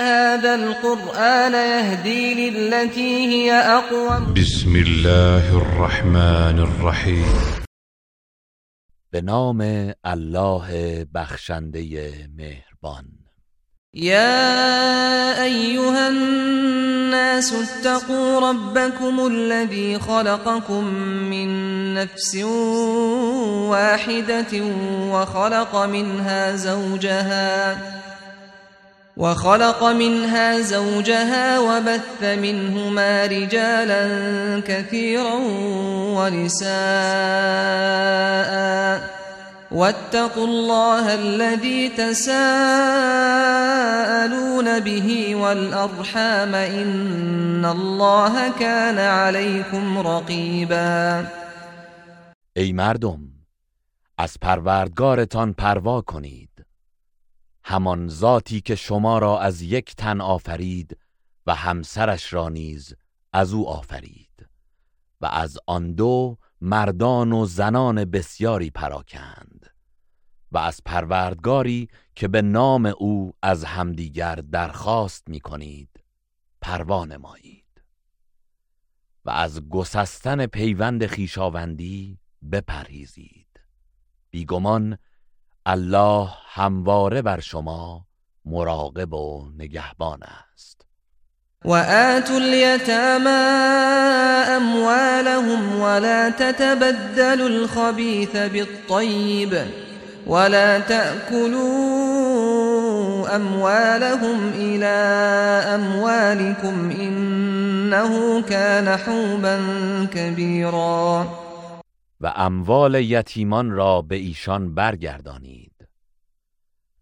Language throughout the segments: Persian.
هذا القرآن يهدي للتي هي أقوم. بسم الله الرحمن الرحیم به نام الله بخشنده مهربان. يا أيها الناس اتقوا ربكم الذي خلقكم من نفس واحدة وخلق منها زوجها. وخلق منها زوجها وبث منهما رجالا كثيرا ونساء. واتقوا الله الذي تساءلون به والأرحام إن الله كان عليكم رقيبا. ای مردم از پروردگارتان پروا کنید. همان ذاتی که شما را از یک تن آفرید و همسرش را نیز از او آفرید. و از آن دو مردان و زنان بسیاری پراکند. و از پروردگاری که به نام او از همدیگر درخواست می کنید پروا نمایید. و از گسستن پیوند خیشاوندی بپرهیزید. بیگمان الله همواره بر شما مراقب و نگهبان است. وآتوا اليتامى أموالهم ولا تتبدلوا الخبيث بالطيب ولا تأكلوا أموالهم إلى أموالكم إنه كان حوبا كبيرا و اموال یتیمان را به ایشان برگردانید.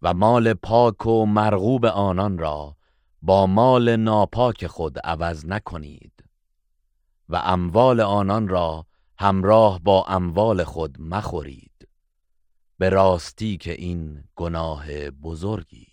و مال پاک و مرغوب آنان را با مال ناپاک خود عوض نکنید. و اموال آنان را همراه با اموال خود مخورید. به راستی که این گناه بزرگی.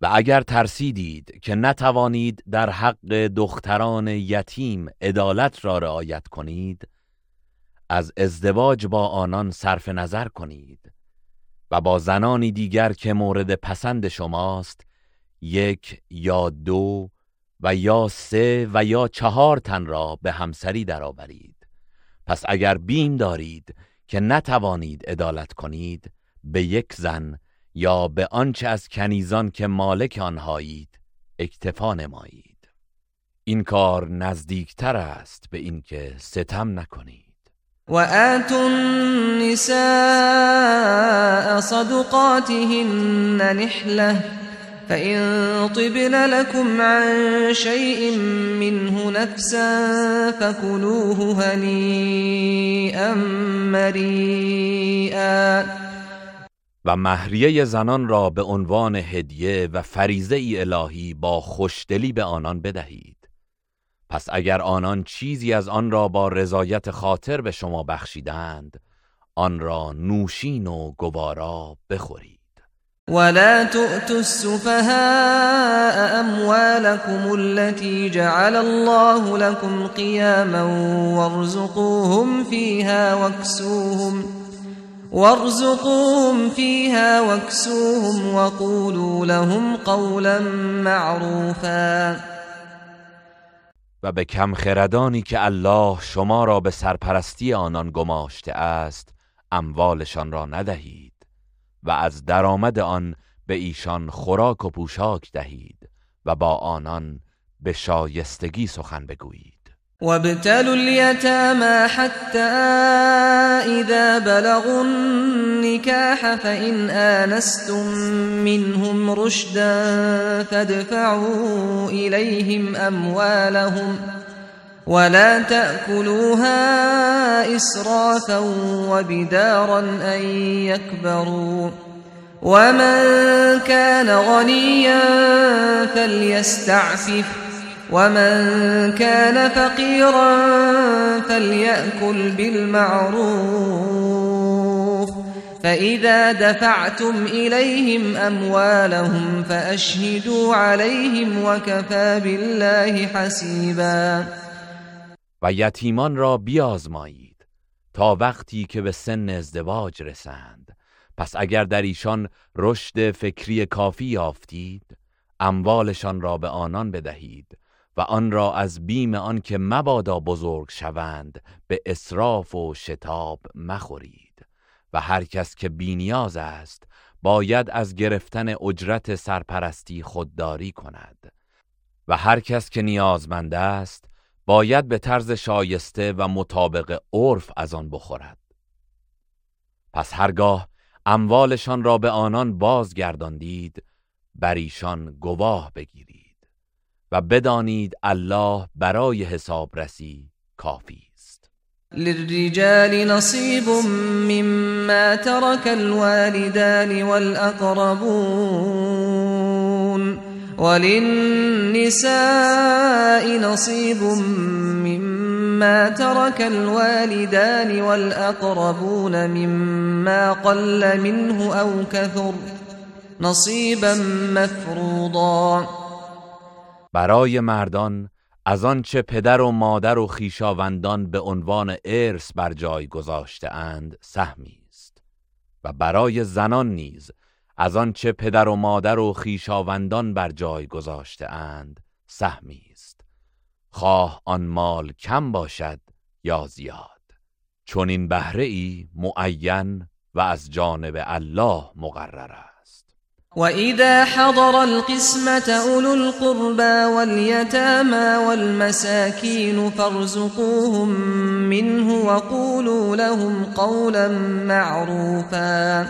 و اگر ترسیدید که نتوانید در حق دختران یتیم عدالت را رعایت کنید از ازدواج با آنان صرف نظر کنید و با زنانی دیگر که مورد پسند شماست یک یا دو و یا سه و یا چهار تن را به همسری درآورید. پس اگر بیم دارید که نتوانید عدالت کنید به یک زن یا به آنچه از کنیزان که مالک آنهایید اکتفا نمایید. این کار نزدیکتر است به اینکه ستم نکنید. وآتوا النساء صدقاتهن نحلة فإن طبن لكم عن شيء منه نفسا فكلوه هنيئا مريئا. و مهریه زنان را به عنوان هدیه و فریزه ای الهی با خوشدلی به آنان بدهید. پس اگر آنان چیزی از آن را با رضایت خاطر به شما بخشیدند آن را نوشین و گوارا بخورید. ولا تؤتوا السفهاء أموالكم التي جعل الله لكم قياما وارزقوهم فيها واكسوهم وارزقوهم فيها واكسوهم وقولوا لهم قولا معروفا. و به کم خردانی که الله شما را به سرپرستی آنان گماشته است اموالشان را ندهید و از درآمد آن به ایشان خوراک و پوشاک دهید و با آنان به شایستگی سخن بگویید. وابتلوا اليتامى حتى إذا بلغوا النكاح فإن آنستم منهم رشدا فادفعوا إليهم أموالهم ولا تأكلوها إسرافا وبدارا أن يكبروا ومن كان غنيا فليستعفف ومن كان فقيرا فليأكل بالمعروف فإذا دفعتم إليهم أموالهم فأشهدوا عليهم وكفى بالله حسيبا و یتیمان را بیازمایید تا وقتی که به سن ازدواج رسند. پس اگر در ایشان رشد فکری کافی یافتید اموالشان را به آنان بدهید. و آن را از بیم آن که مبادا بزرگ شوند به اسراف و شتاب مخورید. و هر کس که بینیاز است باید از گرفتن اجرت سرپرستی خودداری کند. و هر کس که نیازمند است باید به طرز شایسته و مطابق عرف از آن بخورد. پس هرگاه اموالشان را به آنان بازگرداندید بر ایشان گواه بگیرید. و بدانید الله برای حسابرسی کافی است. للرجال نصیب مما ترك الوالدان والأقربون وللنساء نصيب مما ترك الوالدان والأقربون مما قل منه أو كثر نصيبا مفروضا. برای مردان از آنچه پدر و مادر و خیشاوندان به عنوان ارث بر جای گذاشته اند سهمی است. و برای زنان نیز از آنچه پدر و مادر و خیشاوندان بر جای گذاشته اند سهمی است. خواه آن مال کم باشد یا زیاد؟ چون این بهره ای معین و از جانب الله مقرر است. وإذا حضر القسمة أولو القربى واليتامى والمساكين فارزقوهم منه وقولوا لهم قولا معروفا.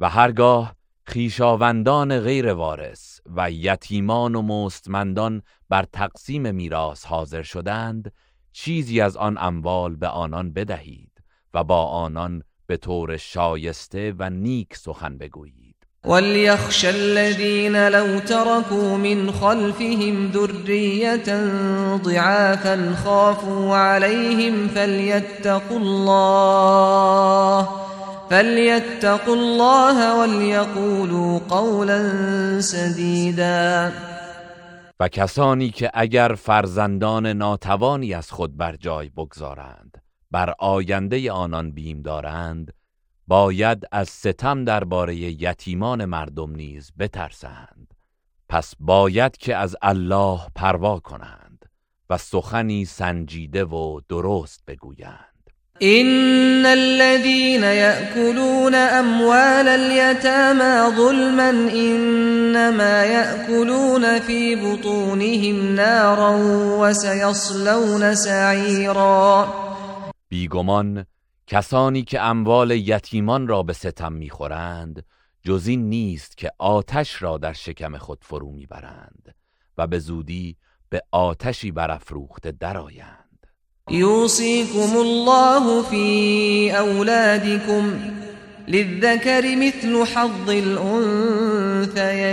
و هرگاه خیشاوندان غیر وارث و یتیمان و مستمندان بر تقسیم میراث حاضر شدند چیزی از آن اموال به آنان بدهید و با آنان به طور شایسته و نیک سخن بگویید. وليخشى الذين لو تركوا من خلفهم ذرية ضعافا خافوا عليهم فليتقوا الله فليتقوا الله وليقولوا قولا سديدا و کسانی که اگر فرزندان ناتوانی از خود بر جای بگذارند بر آینده آنان بیم دارند باید از ستم درباره یتیمان مردم نیز بترسند. پس باید که از الله پروا کنند و سخنی سنجیده و درست بگویند. ان الذين ياكلون اموال اليتامى ظلما انما ياكلون في بطونهم نارا وسيصلون سعيرا. بیگمان کسانی که اموال یتیمان را به ستم می‌خورند جز این نیست که آتش را در شکم خود فرو می‌برند و به زودی به آتشی برافروخته درآیند. یوصیکم الله فی اولادکم للذکر مثل حظ الانثیین.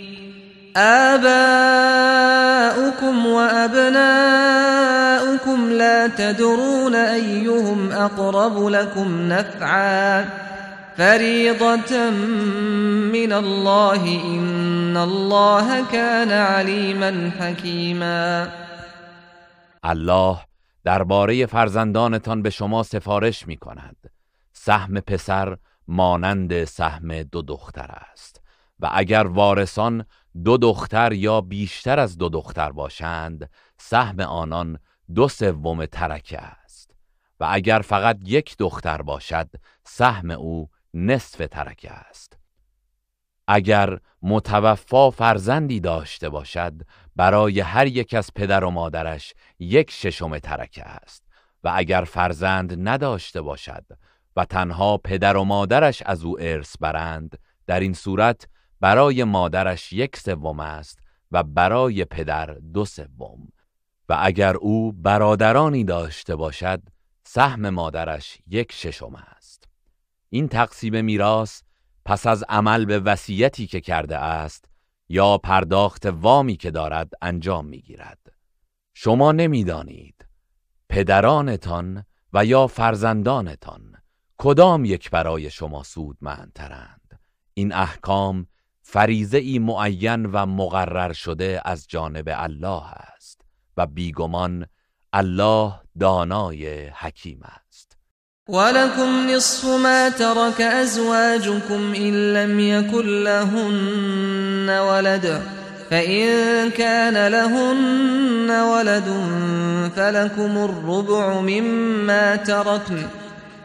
آباؤكم وأبناؤكم لا تدرون أيهم أقرب لكم نفعا فريضة من الله إن الله كان عليما حكيما. الله درباره فرزندانتان به شما سفارش می کند سهم پسر مانند سهم دو دختر است و اگر وارثان دو دختر یا بیشتر از دو دختر باشند سهم آنان دو سوم ترکه است. و اگر فقط یک دختر باشد سهم او نصف ترکه است. اگر متوفا فرزندی داشته باشد برای هر یک از پدر و مادرش یک ششم ترکه است. و اگر فرزند نداشته باشد و تنها پدر و مادرش از او ارث برند در این صورت برای مادرش یک سوم است و برای پدر دو سوم. و اگر او برادرانی داشته باشد سهم مادرش یک ششم است. این تقسیم میراث پس از عمل به وصیتی که کرده است یا پرداخت وامی که دارد انجام می‌گیرد. شما نمی‌دانید پدرانتان و یا فرزندانتان کدام یک برای شما سودمندترند. این احکام فریزه ای معین و مقرر شده از جانب الله است و بیگمان الله دانای حکیم است. ولكم نصف ما ترك أزواجكم إن لم يكن لهن ولد فإن كان لهن ولد فلكم الربع مما تركن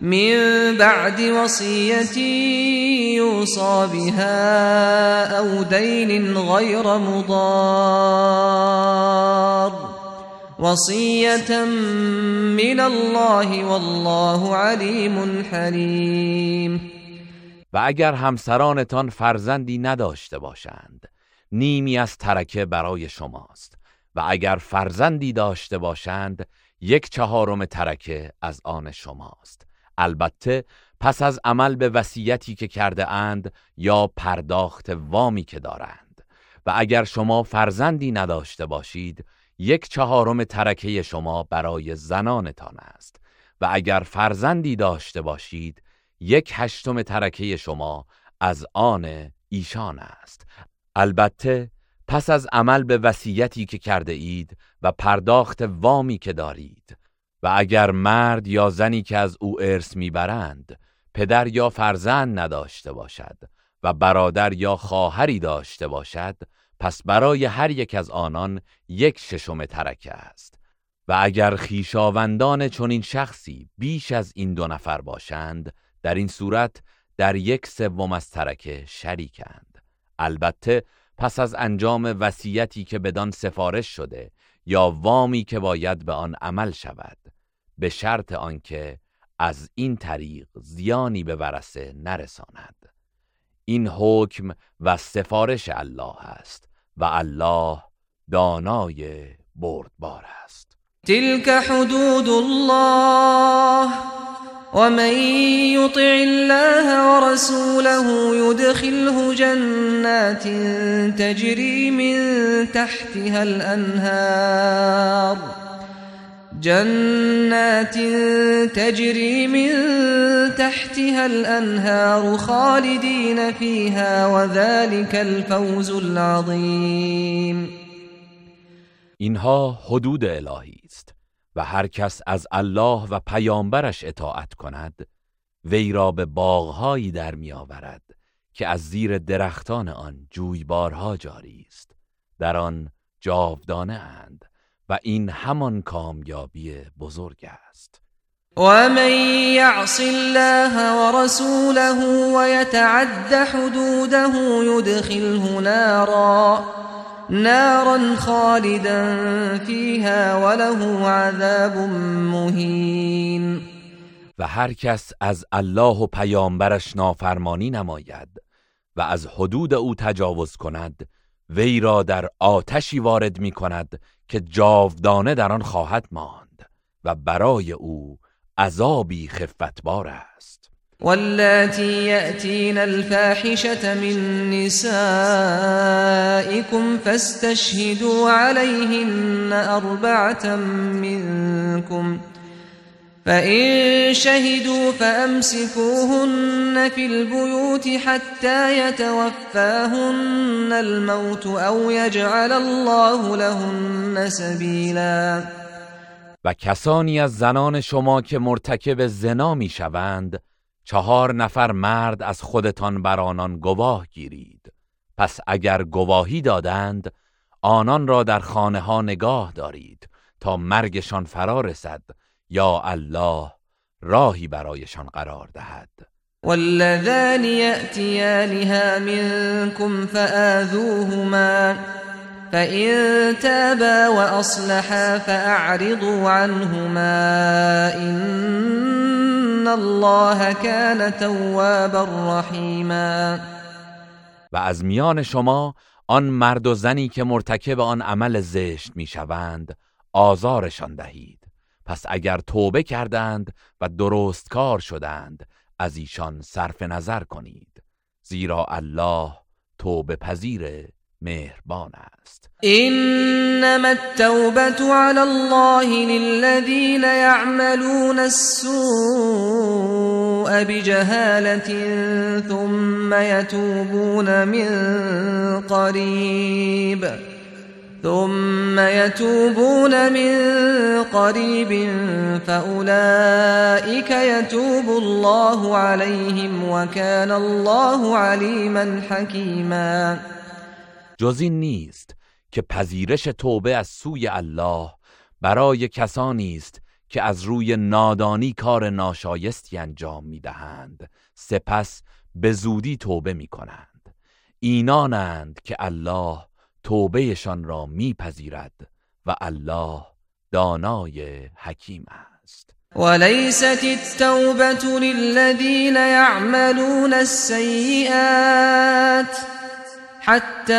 من بعد وصية يوصى بها أو دين غير مضار. وصية من الله والله عليم حليم. و اگر همسرانتان فرزندی نداشته باشند نیمی از ترکه برای شماست. و اگر فرزندی داشته باشند یک چهارم ترکه از آن شماست. البته پس از عمل به وصیتی که کرده اند یا پرداخت وامی که دارند. و اگر شما فرزندی نداشته باشید یک چهارم ترکه شما برای زنانتان است. و اگر فرزندی داشته باشید یک هشتم ترکه شما از آن ایشان است. البته پس از عمل به وصیتی که کرده اید و پرداخت وامی که دارید و اگر مرد یا زنی که از او ارث می‌برند پدر یا فرزند نداشته باشد و برادر یا خواهری داشته باشد پس برای هر یک از آنان یک ششم ترکه است. و اگر خیشاوندان چنین شخصی بیش از این دو نفر باشند در این صورت در یک سوم از ترکه شریکند. البته پس از انجام وصیتی که بدان سفارش شده یا وامی که باید به آن عمل شود. به شرط آنکه از این طریق زیانی به ورسه نرساند. این حکم و سفارش الله است و الله دانای بردبار است. تلك حدود الله ومن يطع الله ورسوله يدخله جنات تجري من تحتها الأنهار جنات تجري من تحتها الأنهار خالدين فيها وذلك الفوز العظيم. اینها حدود الهی است و هر کس از الله و پیامبرش اطاعت کند وی را به باغهایی در میآورد که از زیر درختان آن جویبارها جاری است. در آن جاودانه اند. و این همان کامیابی بزرگ است. ومن يعص الله ورسوله ويتعد حدوده يدخله نارا نارا خالدا فيها وله عذاب مهین و هر کس از الله و پیامبرش نافرمانی نماید و از حدود او تجاوز کند وی را در آتشی وارد می کند که جاودانه در آن خواهد ماند و برای او عذابی خفتبار است. واللاتی یأتین الفاحشة من نسائكم فاستشهدوا عليهن أربعة منكم فإن شهدوا فأمسكوهن في البيوت حتى يتوفاهن الموت أو يجعل الله لهن سبيلا. و کسانی از زنان شما که مرتکب زنا می شوند چهار نفر مرد از خودتان بر آنان گواه گیرید. پس اگر گواهی دادند آنان را در خانه ها نگاه دارید تا مرگشان فرا رسد یا الله راهی برایشان قرار دهد. والذان يأتيانها منكم فآذوهما فإن تابا وأصلحا فأعرضوا عنهما إن الله كان توابا رحيما و از میان شما آن مرد و زنی که مرتکب آن عمل زشت می‌شوند آزارشان دهید. پس اگر توبه کردند و درست کار شدند از ایشان صرف نظر کنید. زیرا الله توبه پذیر مهربان است. انما التوبة على الله للذين يعملون السوء بجهالة ثم يتوبون من قريب. ثم يتوبون من قريب فأولئك يتوب الله عليهم وكان الله عليما حكيما. جز این نیست که پذیرش توبه از سوی الله برای کسانی است که از روی نادانی کار ناشایستی انجام می‌دهند سپس به زودی توبه می کنند اینانند که الله توبهشان را میپذیرد و الله دانای حکیم است. وليست التوبة للذين يعملون السيئات حتى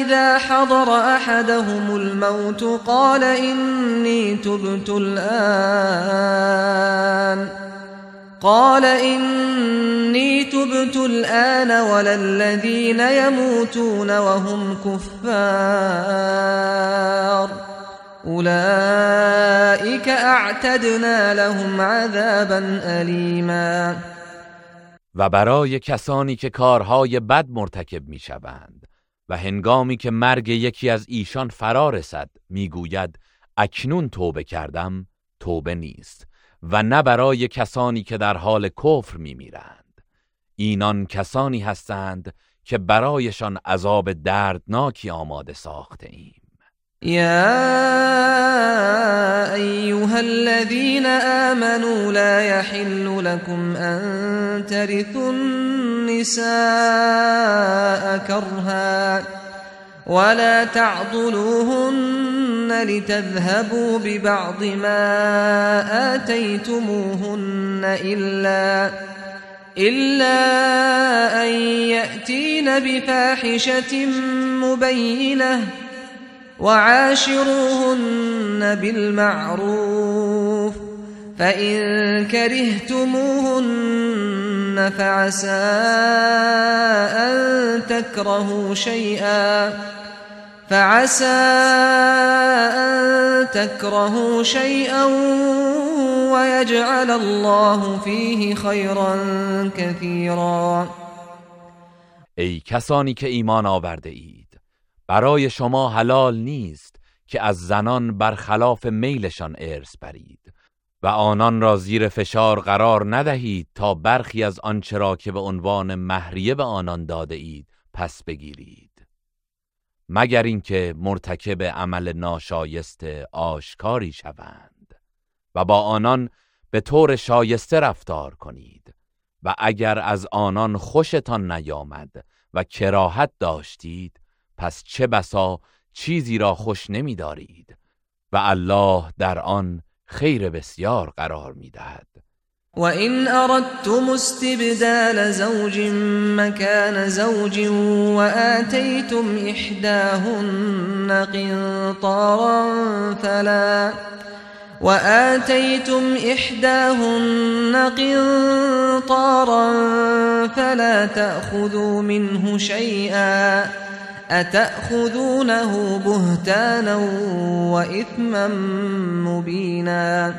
إذا حضر أحدهم الموت قال إني تبت الآن. قال إني تبت الآن ولا الذين يموتون وهم كفار. أولئك أعتدنا لهم عذابا أليما. و برای کسانی که کارهای بد مرتکب می شوند و هنگامی که مرگ یکی از ایشان فرا رسد می‌گوید اکنون توبه کردم توبه نیست. و نه برای کسانی که در حال کفر میمیرند. اینان کسانی هستند که برایشان عذاب دردناکی آماده ساخته ایم. يا أيها الذين آمنوا لا يحل لكم أن ترثوا النساء كرها ولا تعضلوهن لتذهبوا ببعض ما آتيتموهن إلا إلا أن يأتين بفاحشة مبينة وعاشروهن بالمعروف فإن كرهتموهن فعسى أن تكرهوا شيئا فعسى أن تكرهوا شيئا ويجعل الله فيه خيرا كثيرا. ای کسانی که ایمان آورده اید برای شما حلال نیست که از زنان برخلاف میلشان ارث برید. و آنان را زیر فشار قرار ندهید تا برخی از آنچه را که به عنوان مهریه به آنان داده اید پس بگیرید. مگر اینکه مرتکب عمل ناشایست آشکاری شوند و با آنان به طور شایسته رفتار کنید و اگر از آنان خوشتان نیامد و کراهت داشتید پس چه بسا چیزی را خوش نمیدارید و الله در آن خیر بسیار قرار میدهد. و این اردتم استبدال زوج مکان زوج و آتیتم احداهن قنطارا فلا وآتيتم إحداهن قنطارا فلا تأخذوا منه شيئا اتأخذونه بهتانا و مبینا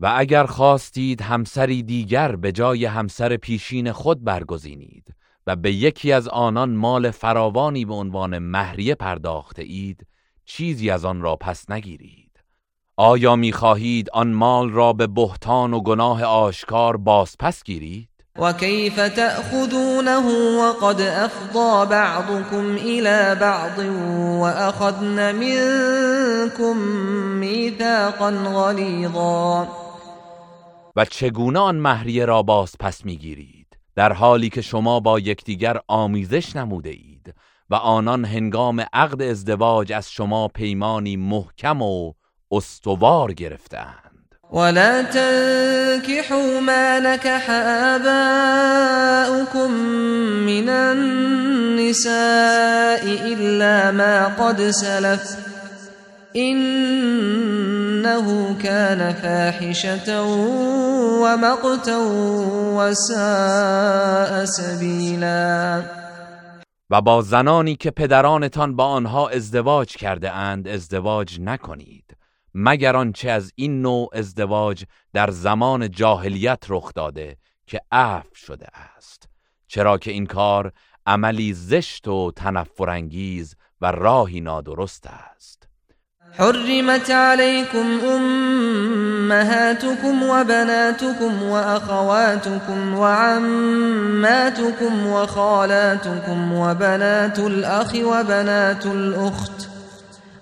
و اگر خواستید همسری دیگر به جای همسر پیشین خود برگزینید و به یکی از آنان مال فراوانی به عنوان مهریه پرداخته اید چیزی از آن را پس نگیرید. آیا می‌خواهید آن مال را به بهتان و گناه آشکار باز پس گیرید؟ وكيف تأخذونه وقد أفضى بعضكم إلى بعض وأخذن منكم ميثاقا غلیظا و چگونه آن مهریه را باز پس می‌گیرید؟ در حالی که شما با یکدیگر آمیزش نموده اید و آنان هنگام عقد ازدواج از شما پیمانی محکم و استوار گرفتند ولا تنكحوا ما نكح آباؤكم من النساء إلا ما قد سلف إنه كان فاحشة ومقتا وساء سبيلا و با زنانی که پدرانتان با آنها ازدواج کرده اند ازدواج نکنید. مگر آنچه از این نوع ازدواج در زمان جاهلیت رخ داده که عفو شده است؟ چرا که این کار عملی زشت و تنفرانگیز و راهی نادرست است. حرمت عليكم امهاتكم وبناتكم واخواتكم وعماتكم وخالاتكم وبنات الاخ وبنات الاخت.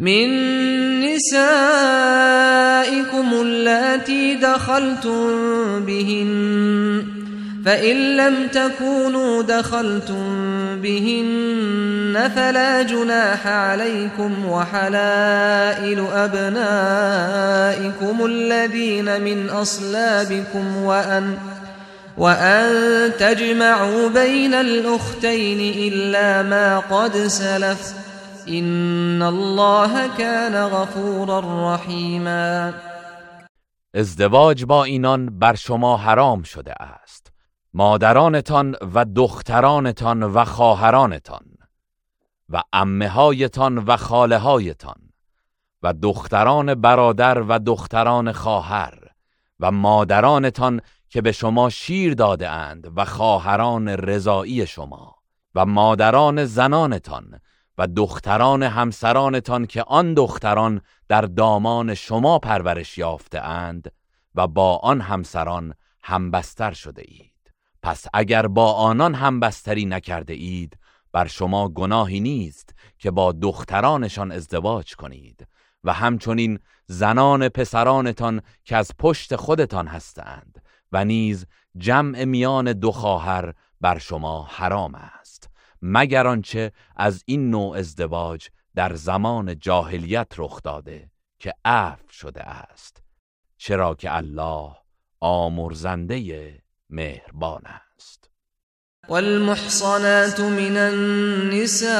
من نسائكم اللاتي دخلتم بهن فإن لم تكونوا دخلتم بهن فلا جناح عليكم وحلائل أبنائكم الذين من أصلابكم وأن وأن تجمعوا بين الأختين إلا ما قد سلف. این الله كان غفورا رحیما ازدواج با اینان بر شما حرام شده است. مادرانتان و دخترانتان و خواهرانتان و هایتان و خاله هایتان و دختران برادر و دختران خواهر و مادرانتان که به شما شیر داده اند و خواهران رضایی شما و مادران زنانتان و دختران همسرانتان که آن دختران در دامان شما پرورش یافته اند و با آن همسران همبستر شده اید پس اگر با آنان همبستری نکرده اید بر شما گناهی نیست که با دخترانشان ازدواج کنید و همچنین زنان پسرانتان که از پشت خودتان هستند و نیز جمع میان دو خواهر بر شما حرام است. مگر آنچه از این نوع ازدواج در زمان جاهلیت رخ داده که عفو شده است چرا که الله آمرزنده مهربان است. والمحصنات من النساء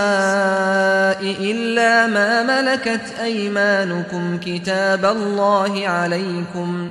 إلا ما ملكت أيمانكم كتاب الله عليكم.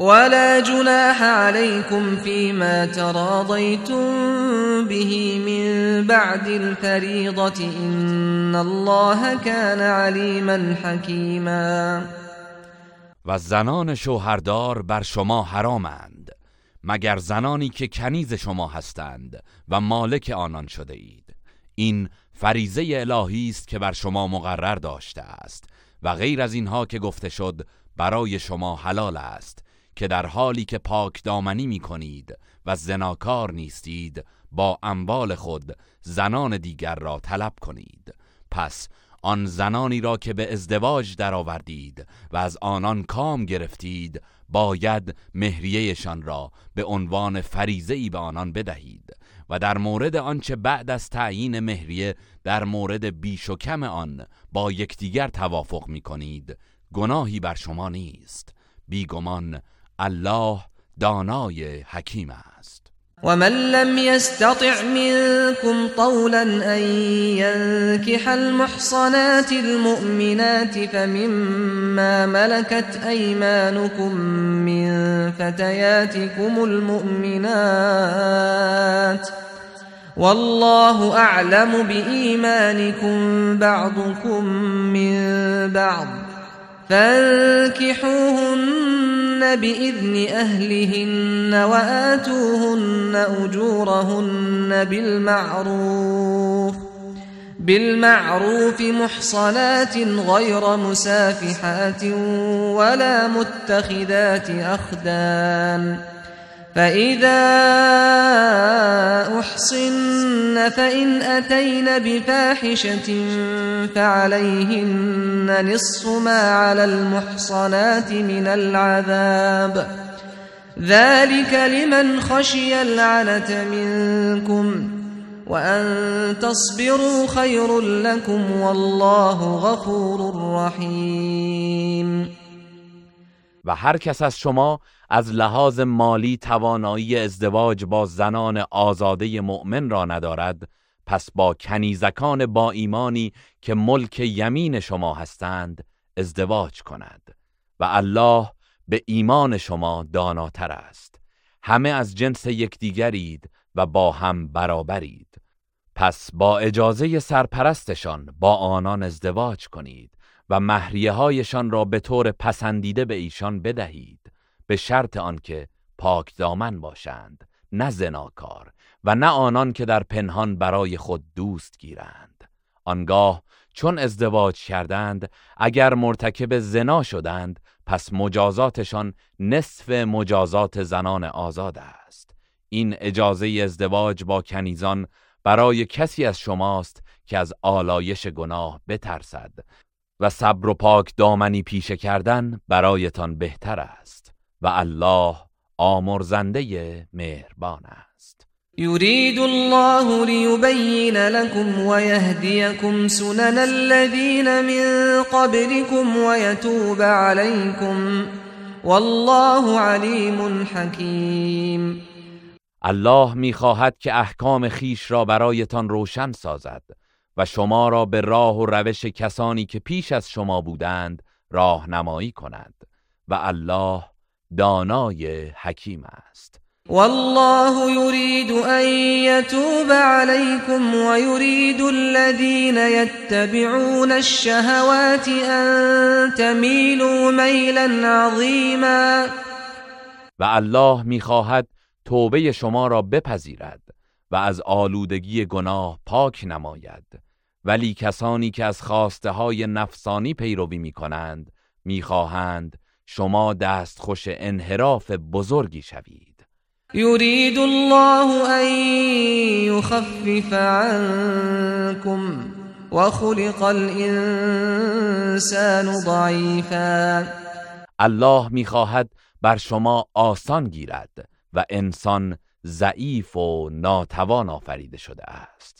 ولا جناح عليكم فيما تراضيتم به من بعد الفريضة إن الله كان عليما حكيما. و زنان شوهردار بر شما حرامند مگر زنانی که کنیز شما هستند و مالک آنان شده اید. این فریزه الهی است که بر شما مقرر داشته است و غیر از اینها که گفته شد برای شما حلال است. که در حالی که پاک دامنی می کنید و زناکار نیستید با اموال خود زنان دیگر را طلب کنید. پس آن زنانی را که به ازدواج درآوردید و از آنان کام گرفتید باید مهریهشان را به عنوان فریزه ای به آنان بدهید و در مورد آنچه بعد از تعیین مهریه در مورد بیش و کم آن با یکدیگر توافق می کنید گناهی بر شما نیست. بیگمان الله دانای حکیم است. ومن لم يستطع منكم طولا أن ينكح المحصنات المؤمنات فمما ملكت أيمانكم من فتياتكم المؤمنات والله أعلم بإيمانكم بعضكم من بعض فانكحوهن بإذن أهلهن وآتوهن أجورهن بالمعروف بالمعروف محصنات غير مسافحات ولا متخذات أخدان. فإذا أحصن فإن أتين بفاحشة فعليهن نصف ما على المحصنات من العذاب. ذلك لمن خشي العنة منكم وأن تصبروا خير لكم والله غفور رحيم. و هر کس از شما از لحاظ مالی توانایی ازدواج با زنان آزاده مؤمن را ندارد پس با کنیزکان با ایمانی که ملک یمین شما هستند ازدواج کند و الله به ایمان شما داناتر است. همه از جنس یکدیگرید و با هم برابرید. پس با اجازه سرپرستشان با آنان ازدواج کنید و مهریه هایشان را به طور پسندیده به ایشان بدهید. به شرط آنکه پاک دامن باشند نه زناکار و نه آنان که در پنهان برای خود دوست گیرند. آنگاه چون ازدواج کردند اگر مرتکب زنا شدند پس مجازاتشان نصف مجازات زنان آزاد است. این اجازه ازدواج با کنیزان برای کسی از شماست که از آلایش گناه بترسد و صبر و پاک دامنی پیشه کردن برایتان بهتر است. و الله آمرزنده مهربان است. يريد الله ليبين لكم ويهديكم سنن الذين من قبلكم ويتوب عليكم والله عليم حكيم الله می‌خواهد که احکام خیش را برایتان روشن سازد و شما را به راه و روش کسانی که پیش از شما بودند راهنمایی کند و الله دانای حکیم است. والله يريد أن يتوب عليكم ويريد الذين يتبعون الشهوات أن تميلوا ميلا عظيما. و الله می‌خواهد توبه شما را بپذیرد و از آلودگی گناه پاک نماید. ولی کسانی که از خواسته های نفسانی پیروی می کنند می خواهند شما دستخوش انحراف بزرگی شوید. يريد الله أن يخفف عنكم وخلق الإنسان ضعيفا الله می‌خواهد بر شما آسان گیرد و انسان ضعیف و ناتوان آفریده شده است.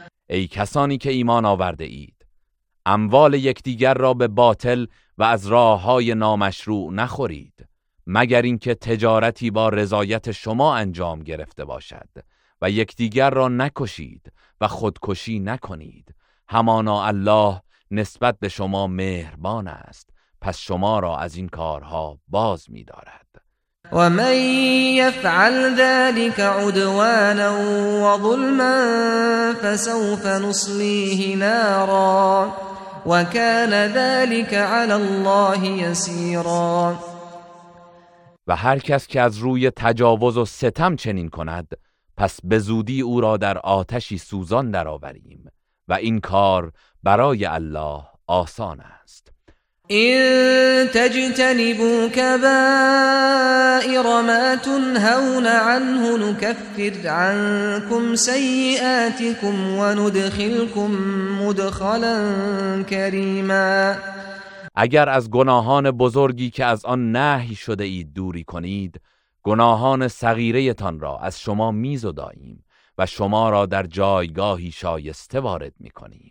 ای کسانی که ایمان آورده اید. اموال یکدیگر را به باطل و از راه های نامشروع نخورید مگر اینکه تجارتی با رضایت شما انجام گرفته باشد و یکدیگر را نکشید و خودکشی نکنید. همانا الله نسبت به شما مهربان است پس شما را از این کارها باز می‌دارد. ومن يفعل ذلك عدوانا وظلما فسوف نصليه نارا وكان ذلك على الله يسيرا و هر کس که از روی تجاوز و ستم چنین کند پس به زودی او را در آتشی سوزان درآوریم و این کار برای الله آسان است. إن تجتنبوا كبائر ما تنهون عنه نكفر عنكم سيئاتكم وندخلكم مدخلا كريما. اگر از گناهان بزرگی که از آن نهی شده اید دوری کنید گناهان صغیره را از شما میزداییم و شما را در جایگاهی شایسته وارد می‌کنیم.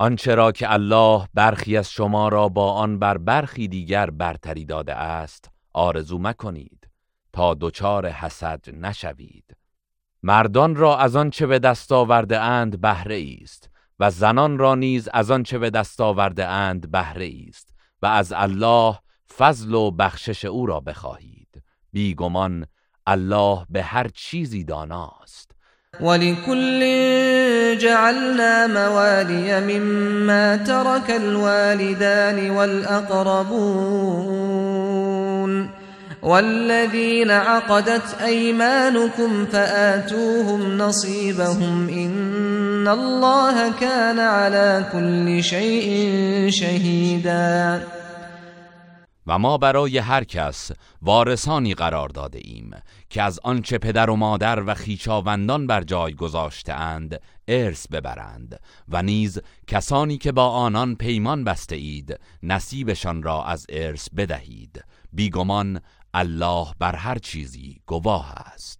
آنچه را که الله برخی از شما را با آن بر برخی دیگر برتری داده است آرزو مکنید تا دچار حسد نشوید. مردان را از آنچه به دست آورده اند بهره است و زنان را نیز از آنچه به دست آورده اند بهره است و از الله فضل و بخشش او را بخواهید. بیگمان الله به هر چیزی داناست. ولكل جعلنا موالي مما ترك الوالدان والأقربون والذين عقدت أيمانكم فآتوهم نصيبهم إن الله كان على كل شيء شهيدا. و ما برای هر کس وارثانی قرار داده ایم. که از آنچه پدر و مادر و خیشاوندان بر جای گذاشته اند ارث ببرند و نیز کسانی که با آنان پیمان بسته اید نصیبشان را از ارث بدهید. بیگمان الله بر هر چیزی گواه است.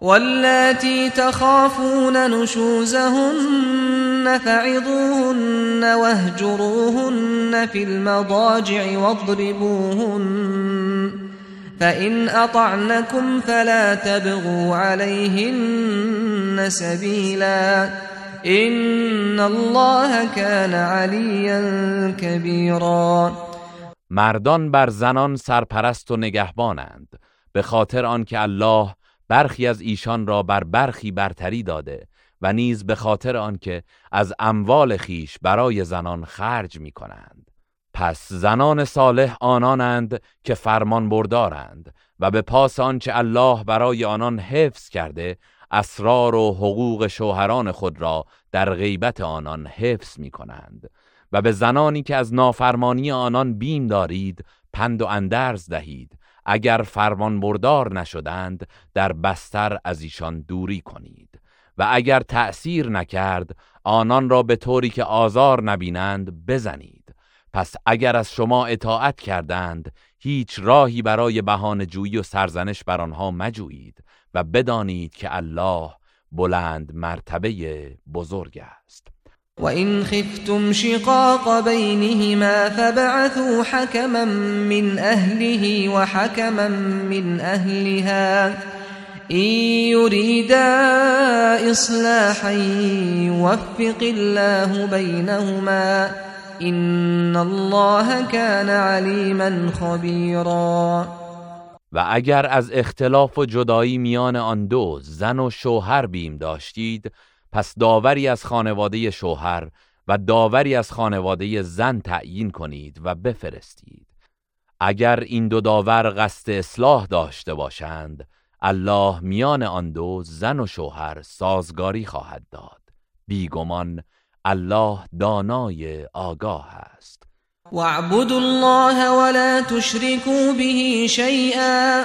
واللاتي تخافون نشوزهن فعظوهن واهجروهن في المضاجع واضربوهن فإن أطعنكم فلا تبغوا عليهن سبيلا إن الله كان عليا كبيرا. مردان بر زنان سرپرست و نگهبانند به خاطر آنکه الله برخی از ایشان را بر برخی برتری داده و نیز به خاطر آنکه از اموال خیش برای زنان خرج می کنند. پس زنان صالح آنانند که فرمان بردارند و به پاس آنچه الله برای آنان حفظ کرده اسرار و حقوق شوهران خود را در غیبت آنان حفظ می کنند و به زنانی که از نافرمانی آنان بیم دارید پند و اندرز دهید اگر فرمان بردار نشدند در بستر از ایشان دوری کنید و اگر تأثیر نکرد آنان را به طوری که آزار نبینند بزنید. پس اگر از شما اطاعت کردند هیچ راهی برای بهانه جویی و سرزنش بر آنها مجویید و بدانید که الله بلند مرتبه بزرگ است. وإن خفتم شقاق بينهما فبعثوا حكما من أهله وحكما من أهلها. إن يريدا إصلاحا يوفق الله بينهما. إن الله كان عليما خبيرا. و اگر از اختلاف و جدایی میان آن دو زن و شوهر بیم داشتید پس داوری از خانواده شوهر و داوری از خانواده زن تعیین کنید و بفرستید. اگر این دو داور قصد اصلاح داشته باشند الله میان آن دو زن و شوهر سازگاری خواهد داد. بیگمان الله دانای آگاه است. واعبدوا الله ولا تشركوا به شيئا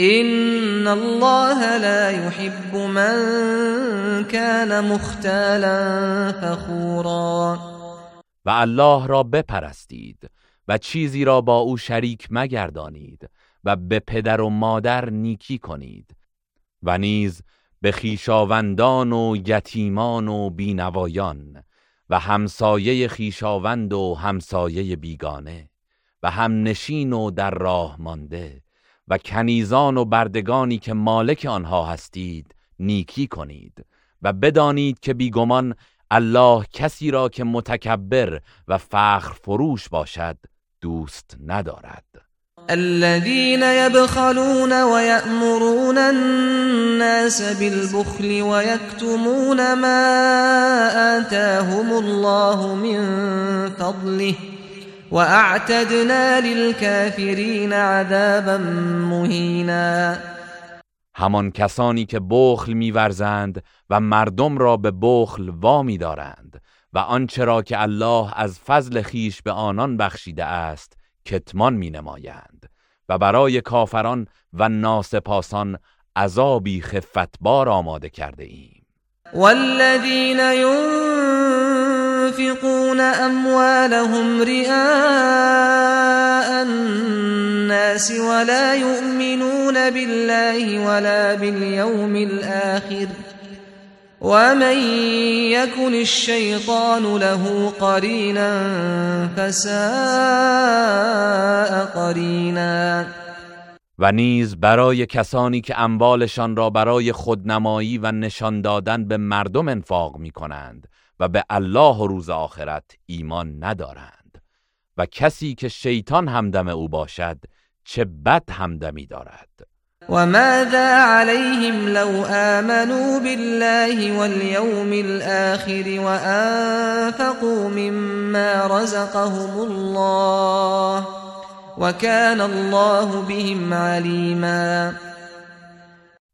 إن الله لا يحب من كان مختالا فخورا و الله را بپرستید و چیزی را با او شریک مگردانید و به پدر و مادر نیکی کنید و نیز به خیشاوندان و یتیمان و بینوایان و همسایه خیشاوند و همسایه بیگانه و هم نشین و در راه مانده و کنیزان و بردگانی که مالک آنها هستید نیکی کنید و بدانید که بیگمان الله کسی را که متکبر و فخر فروش باشد دوست ندارد. الذين يبخلون ويأمرون الناس بالبخل ويكتمون ما آتاهم الله من فضله واعتدنا للكافرین عذابا مهینا همان کسانی که بخل میورزند و مردم را به بخل وامی دارند و آنچه را که الله از فضل خیش به آنان بخشیده است کتمان می نمایند و برای کافران و ناسپاسان عذابی خفتبار آماده کرده ایم. والذین ينفقون أموالهم رئاء الناس ولا يؤمنون بالله ولا باليوم الآخر ومن يكن الشيطان له قرينا فساء قرینا و نیز برای کسانی که اموالشان را برای خودنمایی و نشان دادن به مردم انفاق می کنند و به الله و روز آخرت ایمان ندارند. و کسی که شیطان همدم او باشد چه بد همدمی دارد. و ماذا علیهم لو آمنوا بالله واليوم الآخر وأنفقوا مما رزقهم الله وكان الله بهم علیما.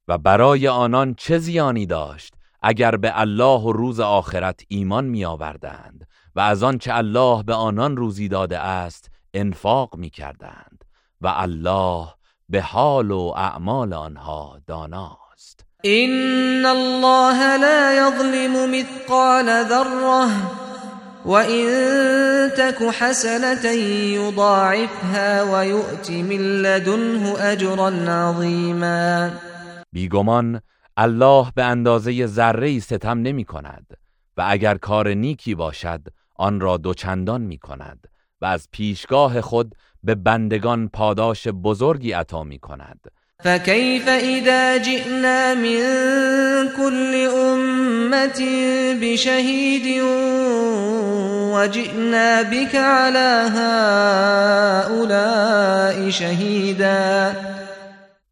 و برای آنان چه زیانی داشت؟ اگر به الله و روز آخرت ایمان می آوردند و از آنچه الله به آنان روزی داده است انفاق می کردند و الله به حال و اعمال آنها داناست. این الله لا یظلم مثقال ذره وإن تك حسنة يضاعفها ويؤت من لدنه أجرا عظيما. بیگمان الله به اندازه ذره ستم نمی کند و اگر کار نیکی باشد آن را دوچندان می کند و از پیشگاه خود به بندگان پاداش بزرگی عطا می کند فكيف إذا جئنا من كل أمة بشهيد وجئنا بك على هؤلاء شهيدا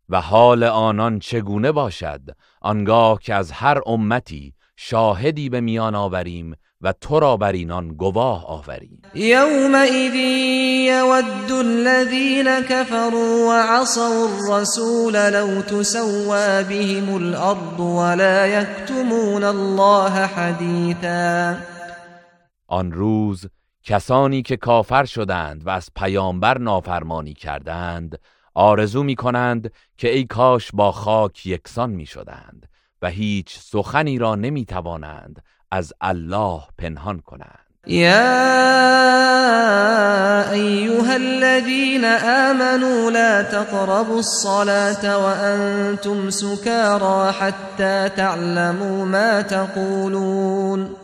و حال آنان چگونه باشد؟ آنگاه که از هر امتی شاهدی به میان آوریم و تو را بر اینان گواه آوریم. يومئذ يود الذين كفروا وعصوا الرسول لو تسوى بهم الأرض ولا يكتمون الله حديثا آن روز کسانی که کافر شدند و از پیامبر نافرمانی کردند آرزو می کنند که ای کاش با خاک یکسان می شدند و هیچ سخنی را نمی توانند از الله پنهان کنند. يا أيها الذين آمنوا لا تقربوا الصلاة وأنتم سكارى حتى تعلموا ما تقولون.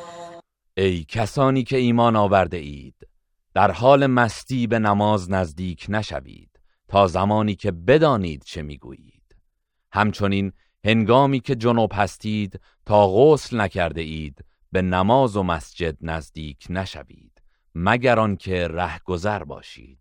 ای کسانی که ایمان آورده اید در حال مستی به نماز نزدیک نشوید تا زمانی که بدانید چه می‌گویید. همچنین هنگامی که جنوب هستید تا غسل نکرده اید به نماز و مسجد نزدیک نشوید مگر آنکه رهگذر باشید.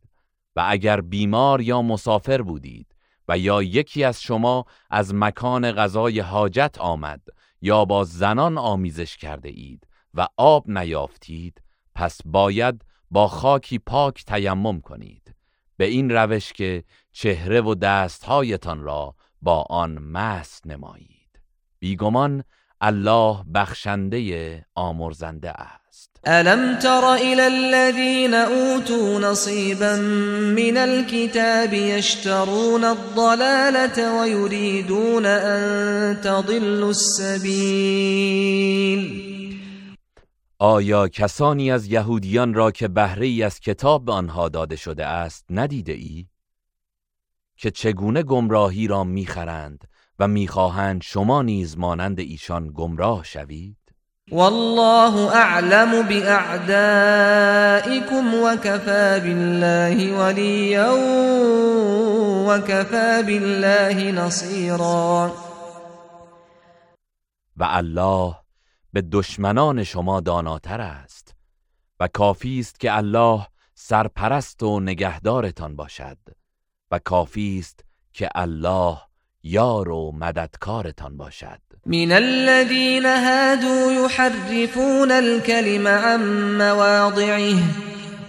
و اگر بیمار یا مسافر بودید و یا یکی از شما از مکان غذای حاجت آمد یا با زنان آمیزش کرده اید و آب نیافتید پس باید با خاکی پاک تیمم کنید. به این روش که چهره و دستهایتان را با آن مست نمایید. بیگمان الله بخشنده آمرزنده است. الم تر الى الذين اوتوا نصيبا من الكتاب يشترون الضلاله ويريدون ان تضلوا السبيل؟ آیا کسانی از یهودیان را که بهره ای از کتاب به آنها داده شده است ندیده ای؟ که چگونه گمراهی را می‌خرند و می‌خواهند شما نیز مانند ایشان گمراه شوید والله اعلم باعدائكم وكفى بالله وليا وكفى بالله نصيرا و الله به دشمنان شما داناتر است و کافی است که الله سرپرست و نگهدارتان باشد و کافی است که الله یار و مددکارتان باشد. من الذين هادوا يحرفون الكلم عن مواضعه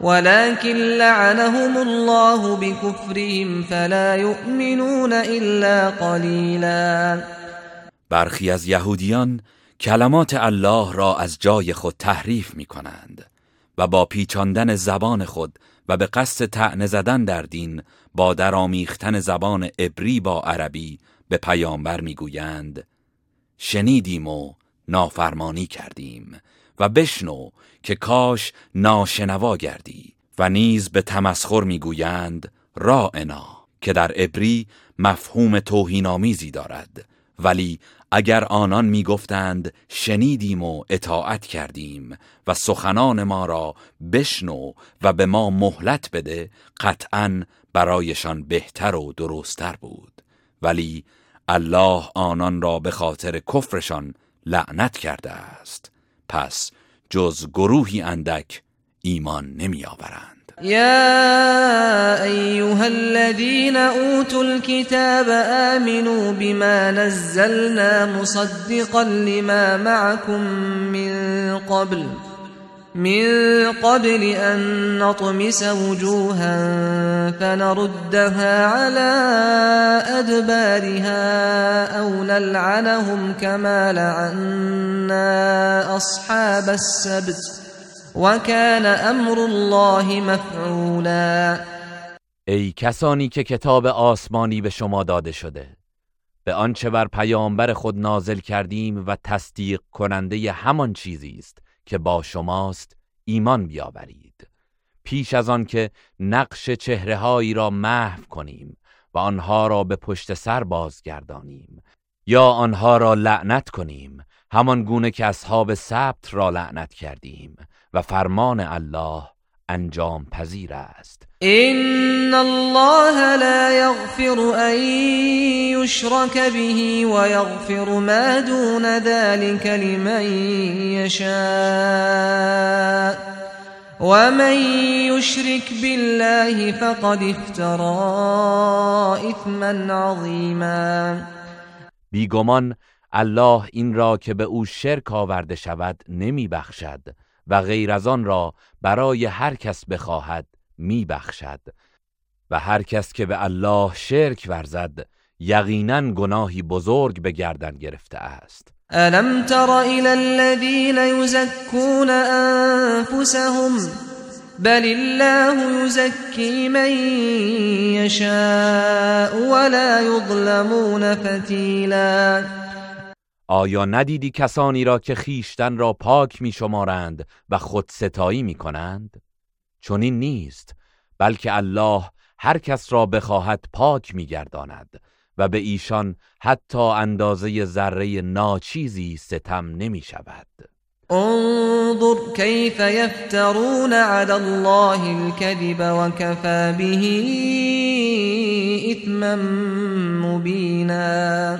ولكن لعنهم الله بكفرهم فلا يؤمنون إلا قليلا. برخی از یهودیان کلمات الله را از جای خود تحریف می کنند و با پیچاندن زبان خود و به قصد تعنه زدن در دین با درامیختن زبان عبری با عربی به پیامبر می‌گویند شنیدیم و نافرمانی کردیم و بشنو که کاش ناشنوا گردی و نیز به تمسخر می‌گویند راعنا که در عبری مفهوم توهینآمیزی دارد. ولی اگر آنان می‌گفتند شنیدیم و اطاعت کردیم و سخنان ما را بشنو و به ما مهلت بده قطعا برایشان بهتر و درستتر بود. ولی الله آنان را به خاطر کفرشان لعنت کرده است. پس جز گروهی اندک ایمان نمی آورند يا أيها الذين أوتوا الكتاب آمنوا بما نزلنا مصدقا لما معكم من قبل. من قبل أن نطمس وجوها فنردها على أدبارها أو نلعنهم كما لعنا أصحاب السبت وكان امر الله مفعولا. ای کسانی که کتاب آسمانی به شما داده شده به آنچه بر پیامبر خود نازل کردیم و تصدیق کننده همان چیزی است که با شماست ایمان بیاورید. پیش از آن که نقش چهرههایی را محو کنیم و آنها را به پشت سر بازگردانیم یا آنها را لعنت کنیم همان گونه که اصحاب سبت را لعنت کردیم و فرمان الله انجام پذیر است. ان الله لا يغفر ان يشرك به ويغفر ما دون ذلك لمن يشاء ومن يشرك بالله فقد افترى اثما عظيما بیگمان الله این را که به او شرک آورده شود نمی بخشد و غیر از آن را برای هر کس بخواهد. می بخشد و هر کس که به الله شرک ورزد یقینا گناهی بزرگ به گردن گرفته است. الم تر الى الذين يزكون انفسهم بل الله يزكي من يشاء ولا يظلمون فتيلا. آیا ندیدی کسانی را که خیشتن را پاک می شمارند و خود ستایی می کنند؟ چون این نیست بلکه الله هر کس را بخواهد پاک می گرداند و به ایشان حتی اندازه ذره ناچیزی ستم نمی شود انظر كيف يفترون على الله الكذب وكفى به اثما مبینا.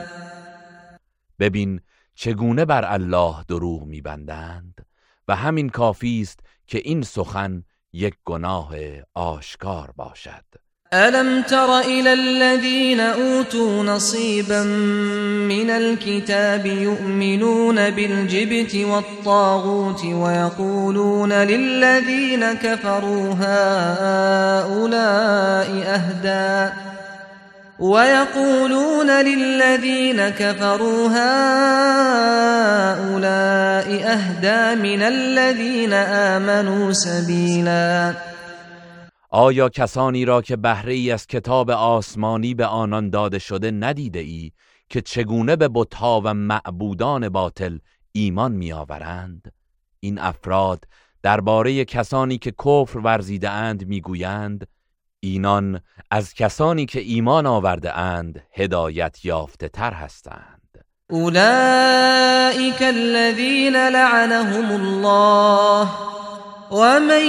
ببین چگونه بر الله دروغ میبندند و همین کافی است که این سخن یک گناه آشکار باشد. ألم تر إلى الذين أوتوا نصيبا من الكتاب يؤمنون بالجبت والطاغوت ويقولون للذين كفروا هؤلاء أهدى؟ ويقولون للذين كفروا هؤلاء اهدى من الذين آمنوا سبيلا. آیا کسانی را که بهره ای از کتاب آسمانی به آنان داده شده ندیده ای که چگونه به بتها و معبودان باطل ایمان میآورند؟ این افراد درباره کسانی که کفر ورزیده اند می‌گویند اینان از کسانی که ایمان آورده اند هدایت یافته تر هستند. اولئک الذین لعنهم الله ومن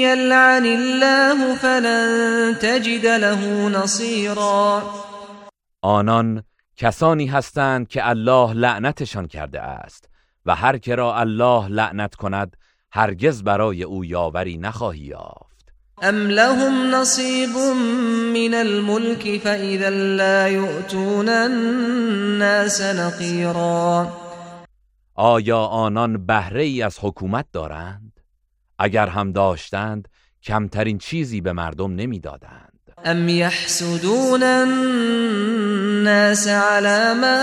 يلعن الله فلن تجد له نصيرا آنان کسانی هستند که الله لعنتشان کرده است و هر که را الله لعنت کند هرگز برای او یاوری نخواهی یافت. ام لهم نصيب من الملك فإذا لا يؤتون الناس نقيرا آیا آنان بهره ای از حکومت دارند؟ اگر هم داشتند کمترین چیزی به مردم نمی‌دادند. ام يحسدون الناس على ما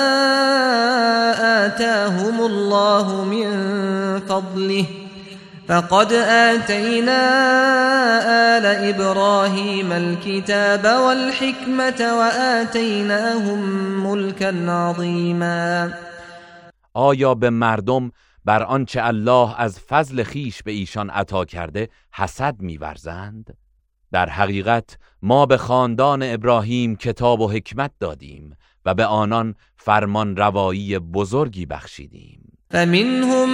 آتاهم الله من فضله فقد آتينا آل إبراهيم الكتاب والحكمة وآتيناهم ملكا عظيما. آیا به مردم بر آنچه الله از فضل خیش به ایشان عطا کرده حسد میورزند؟ در حقیقت ما به خاندان ابراهیم کتاب و حکمت دادیم و به آنان فرمان روایی بزرگی بخشیدیم. فمنهم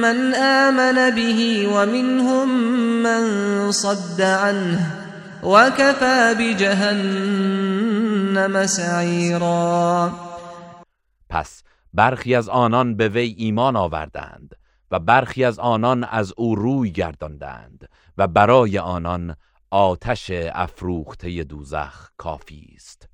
من آمن به ومنهم من صد عنه وكفى بجهنم سعیرا پس برخی از آنان به وی ایمان آوردند و برخی از آنان از او روی گرداندند و برای آنان آتش افروخته دوزخ کافی است.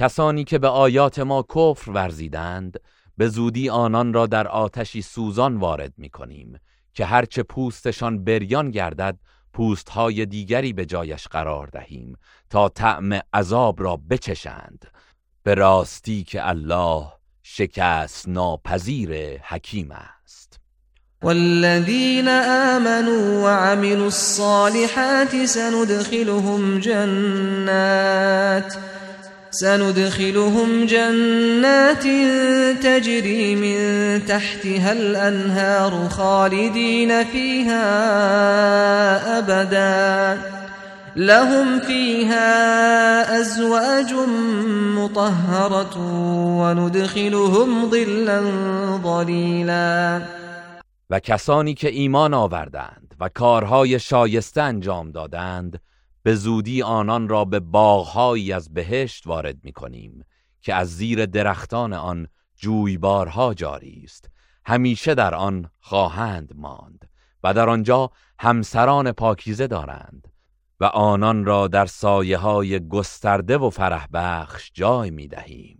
کسانی که به آیات ما کفر ورزیدند به زودی آنان را در آتشی سوزان وارد می کنیم که هرچه پوستشان بریان گردد پوستهای دیگری به جایش قرار دهیم تا طعم عذاب را بچشند. به راستی که الله شکست ناپذیر حکیم است. والذين آمنوا وعملوا الصالحات سندخلهم جنات سندخلهم جنات تجري من تحتها الأنهار خالدين فيها أبدا. لهم فيها أزواج مطهرة وندخلهم ظلا ظليلا. و کسانی که ایمان آوردند و کارهای شایسته انجام دادند به زودی آنان را به باغهایی از بهشت وارد می کنیم که از زیر درختان آن جویبارها جاری است. همیشه در آن خواهند ماند و در آنجا همسران پاکیزه دارند و آنان را در سایه های گسترده و فرح بخش جای می دهیم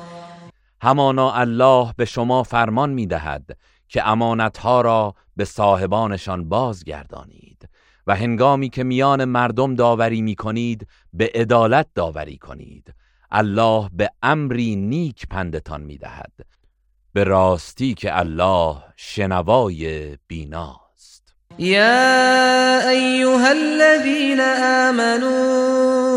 همانا الله به شما فرمان می دهد که امانتها را به صاحبانشان بازگردانید و هنگامی که میان مردم داوری می کنید به عدالت داوری کنید. الله به امری نیک پندتان می دهد به راستی که الله شنوای بیناست. يا أيها الذين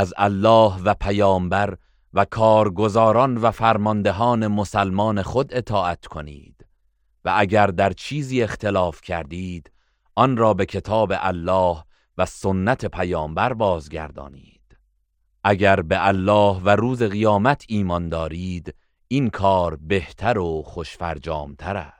از الله و پیامبر و کارگزاران و فرماندهان مسلمان خود اطاعت کنید. و اگر در چیزی اختلاف کردید آن را به کتاب الله و سنت پیامبر بازگردانید. اگر به الله و روز قیامت ایمان دارید این کار بهتر و خوشفرجامتر است.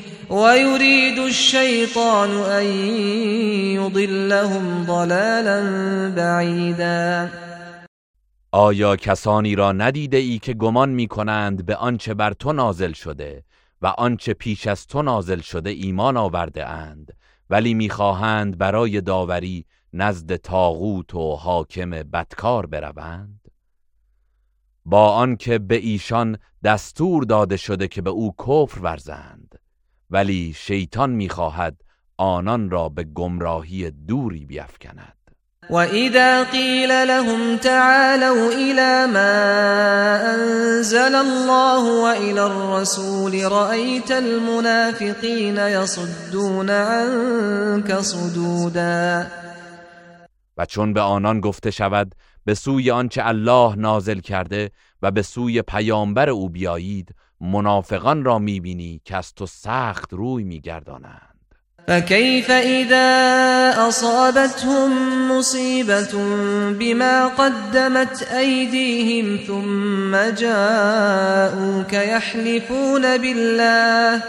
ويريد الشيطان أن يضلهم ضلالا بعيدا. آیا کسانی را ندیده ای که گمان می کنند به آنچه بر تو نازل شده و آنچه پیش از تو نازل شده ایمان آورده اند ولی می‌خواهند برای داوری نزد تاغوت و حاکم بدکار بروند؟ با آنکه به ایشان دستور داده شده که به او کفر ورزند. ولی شیطان می‌خواهد آنان را به گمراهی دوری بیفکند. وإذا قيل لهم تعالوا إلى ما أنزل الله وإلى الرسول رأيت المنافقين يصدون عنك صدودا. و چون به آنان گفته شود به سوی آنچه الله نازل کرده و به سوی پیامبر او بیایید منافقان را می‌بینی که از تو سخت روی میگردانند. فكيف إذا أصابتهم مصيبة بما قدمت أيديهم ثم جاءوك يحلفون بالله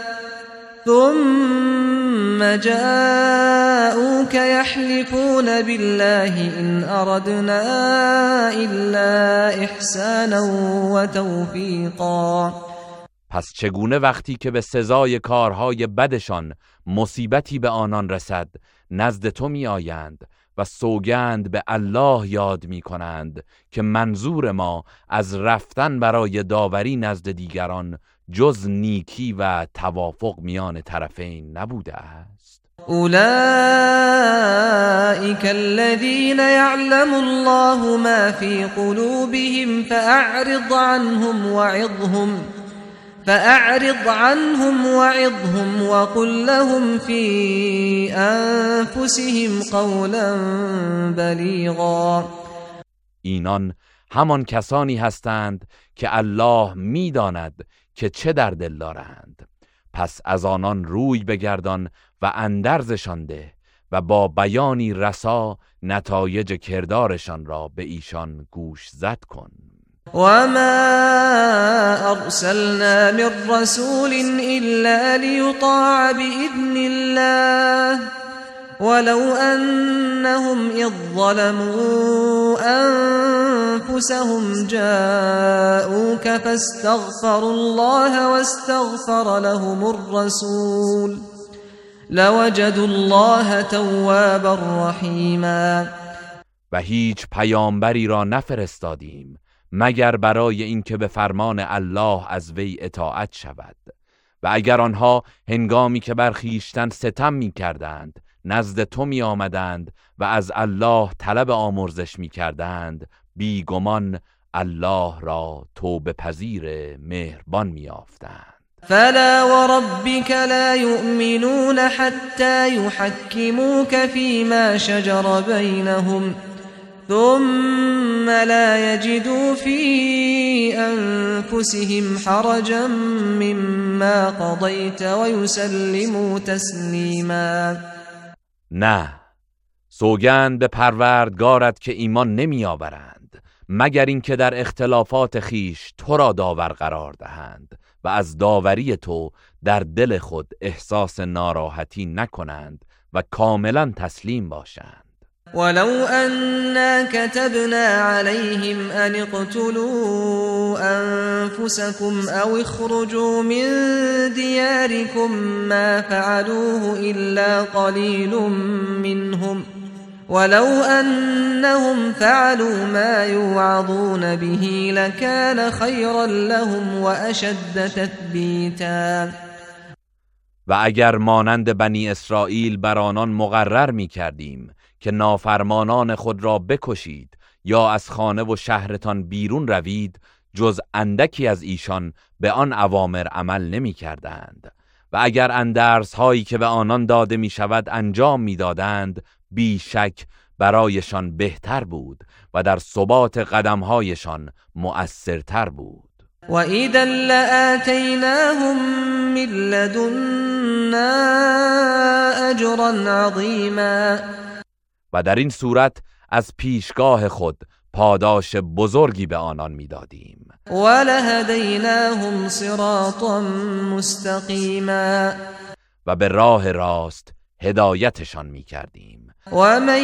ثم جاءوك يحلفون بالله إن أردنا إلا إحسانا وتوفيقا پس چگونه وقتی که به سزای کارهای بدشان مصیبتی به آنان رسد نزد تو می آیند و سوگند به الله یاد می کنند که منظور ما از رفتن برای داوری نزد دیگران جز نیکی و توافق میان طرفین نبوده است. أولئك الذين يعلم الله ما في قلوبهم فأعرض عنهم وعظهم فأعرض عنهم وعظهم وقل لهم في أنفسهم قولا بلیغا اینان همان کسانی هستند که الله می‌داند که چه در دل دارند. پس از آنان روی بگردان و اندرزشان ده و با بیانی رسا نتایج کردارشان را به ایشان گوش زد کن. وما أرسلنا من رسول إلا ليطاع بإذن الله ولو أنهم إذ ظلموا أنفسهم جاءوك فاستغفروا الله واستغفر لهم الرسول لوجدوا الله توابا رحیما و هیچ پیامبری را نفرستادیم. مگر برای اینکه به فرمان الله از وی اطاعت شود. و اگر آنها هنگامی که بر خویشتن ستم می کردند نزد تو می آمدند و از الله طلب آمرزش می کردند بیگمان الله را توبه پذیر مهربان می آفتند فلا وربك لا يؤمنون حتى يحكموك فيما شجر بينهم ثم لا يجدوا في أنفسهم حرجا مما قضيت ويسلموا تسلیما نه سوگند به پروردگارت که ایمان نمی آورند مگر اینکه در اختلافات خیش تو را داور قرار دهند و از داوری تو در دل خود احساس ناراحتی نکنند و کاملا تسلیم باشند. ولو أنا كتبنا عليهم أن اقتلوا أنفسكم أو اخرجوا من دياركم ما فعلوه إلا قليل منهم ولو أنهم فعلوا ما يوعظون به لكان خيرا لهم وأشد تثبيتا. و اگر مانند بنی اسرائیل بر آنان مقرر می کردیم که نافرمانان خود را بکشید یا از خانه و شهرتان بیرون روید جز اندکی از ایشان به آن اوامر عمل نمی کردند و اگر اندرس هایی که به آنان داده می شود انجام می دادند بیشک برایشان بهتر بود و در ثبات قدمهایشان مؤثرتر بود. و اذا لآتیناهم من لدنا اجرا عظیما. و در این صورت از پیشگاه خود پاداش بزرگی به آنان می‌دادیم. ولهدیناهم صراطا مستقیما. و به راه راست هدایتشان می‌کردیم. و من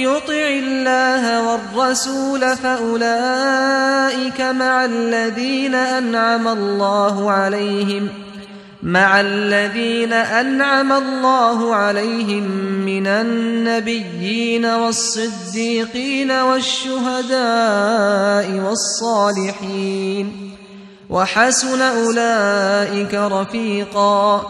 یطع الله والرسول فاولئک مع الذین انعم الله عليهم مع الذين أنعم الله عليهم من النبيين والصديقين والشهداء والصالحين وحسن أولئك رفيقا.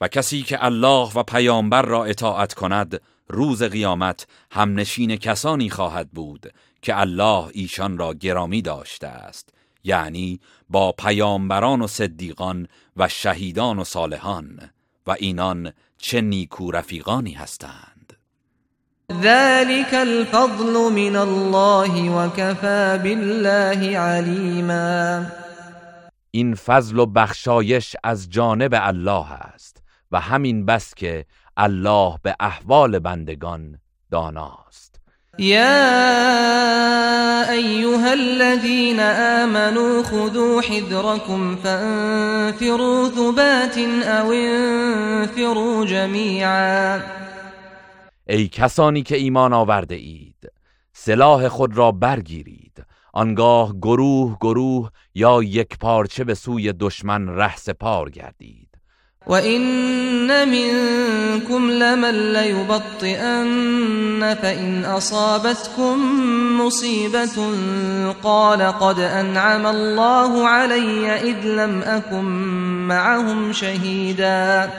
و کسی که الله و پیامبر را اطاعت کند روز قیامت همنشین کسانی خواهد بود که الله ایشان را گرامی داشته است. یعنی با پیامبران و صدیقان و شهیدان و صالحان و اینان چه نیکو رفیقانی هستند. ذلك الفضل من الله وكفى بالله علیما. این فضل و بخشایش از جانب الله است و همین بس که الله به احوال بندگان داناست. یا ایها الذين آمنوا خذوا حذركم فانفروا ثبات او انفروا جميعا. ای کسانی که ایمان آورده اید سلاح خود را برگیرید. آنگاه گروه گروه یا یک پارچه به سوی دشمن ره سپار گردید. وَإِنَّ مِنكُمْ لَمَن لَّيُبَطِّئَنَّ فَإِنْ أَصَابَتْكُم مُّصِيبَةٌ قَالَ قَدْ أَنْعَمَ اللَّهُ عَلَيَّ إِذْ لَمْ أَكُن مَّعَهُمْ شَهِيدًا.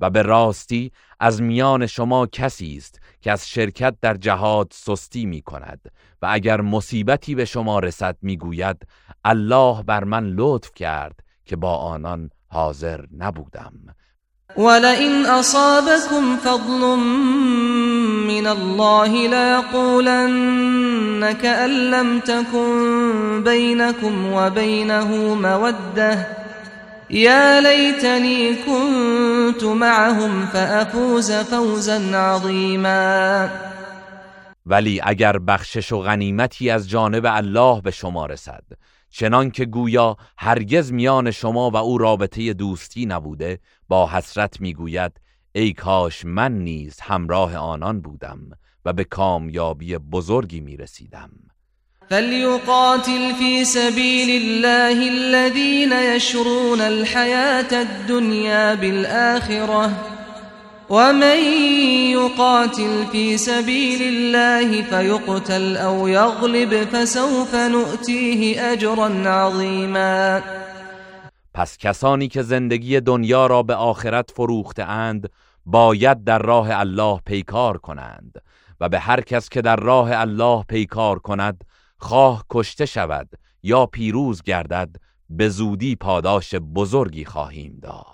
و به راستی از میان شما کسی است که از شرکت در جهاد سستی می کند و اگر مصیبتی به شما رسد می‌گوید الله بر من لطف کرد که با آنان حاضر نبودم. ولئن اصابكم فضل من الله ليقولن كأن لم تكن بينكم وبينه موده يا ليتني كنت معهم فأفوز فوزا عظيما. ولی اگر بخشش و غنیمتی از جانب الله به شما رسد چنان که گویا هرگز میان شما و او رابطه دوستی نبوده با حسرت می‌گوید ای کاش من نیز همراه آنان بودم و به کامیابی بزرگی می‌رسیدم. فلیقاتل فی سبیل الله الذين يشرون الحياة الدنيا بالآخرة ومن يقاتل في سبيل الله فيقتل او يغلب فسوف نؤتيه اجرا عظيما. پس کسانی که زندگی دنیا را به آخرت فروخته اند باید در راه الله پیکار کنند و به هر کس که در راه الله پیکار کند خواه کشته شود یا پیروز گردد به زودی پاداش بزرگی خواهیم داد.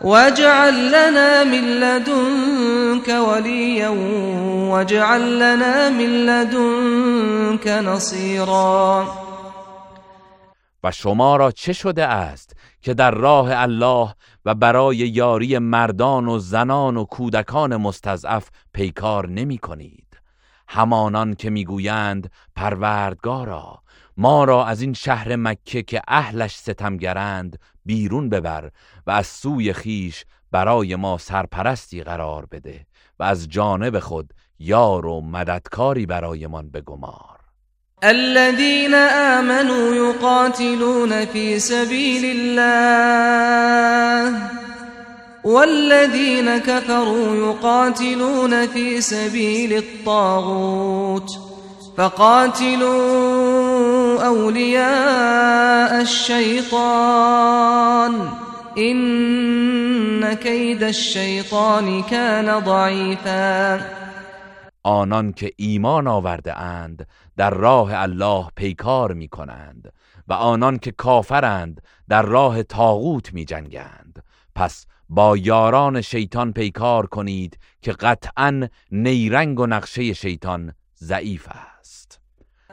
واجعل لنا من لدنك وليا واجعل لنا من لدنك نصيرا. و شما را چه شده است که در راه الله و برای یاری مردان و زنان و کودکان مستضعف پیکار نمی کنید؟ همانان که می‌گویند پروردگارا ما را از این شهر مکه که اهلش ستمگرند بیرون ببر و از سوی خیش برای ما سرپرستی قرار بده و از جانب خود یار و مددکاری برایمان بگمار. الذين آمنوا يقاتلون في سبيل الله والذين كفروا يقاتلون في سبيل الطاغوت فقاتلوا أولياء الشيطان. إن كيد الشيطان كان ضعيفا. آنان که ایمان آورده اند در راه الله پیکار می کنند و آنان که کافرند در راه تاغوت می جنگند. پس با یاران شیطان پیکار کنید که قطعا نیرنگ و نقشه شیطان ضعیف است.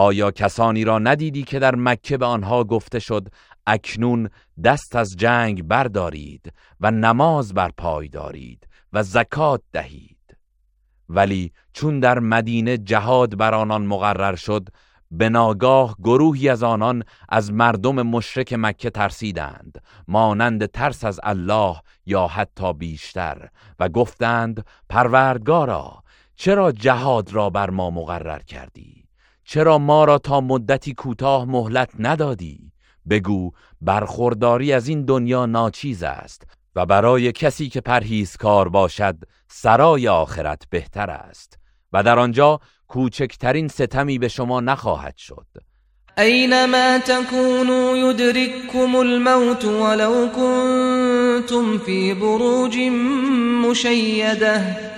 آیا کسانی را ندیدی که در مکه به آنها گفته شد اکنون دست از جنگ بردارید و نماز بر پای دارید و زکات دهید؟ ولی چون در مدینه جهاد بر آنان مقرر شد به ناگاه گروهی از آنان از مردم مشرک مکه ترسیدند مانند ترس از الله یا حتی بیشتر و گفتند پروردگارا چرا جهاد را بر ما مقرر کردی؟ چرا ما را تا مدتی کوتاه مهلت ندادی؟ بگو برخورداری از این دنیا ناچیز است و برای کسی که پرهیزکار باشد سرای آخرت بهتر است و در آنجا کوچکترین ستمی به شما نخواهد شد. اینما تكونوا يدرككم الموت ولو كنتم في بروج مشيده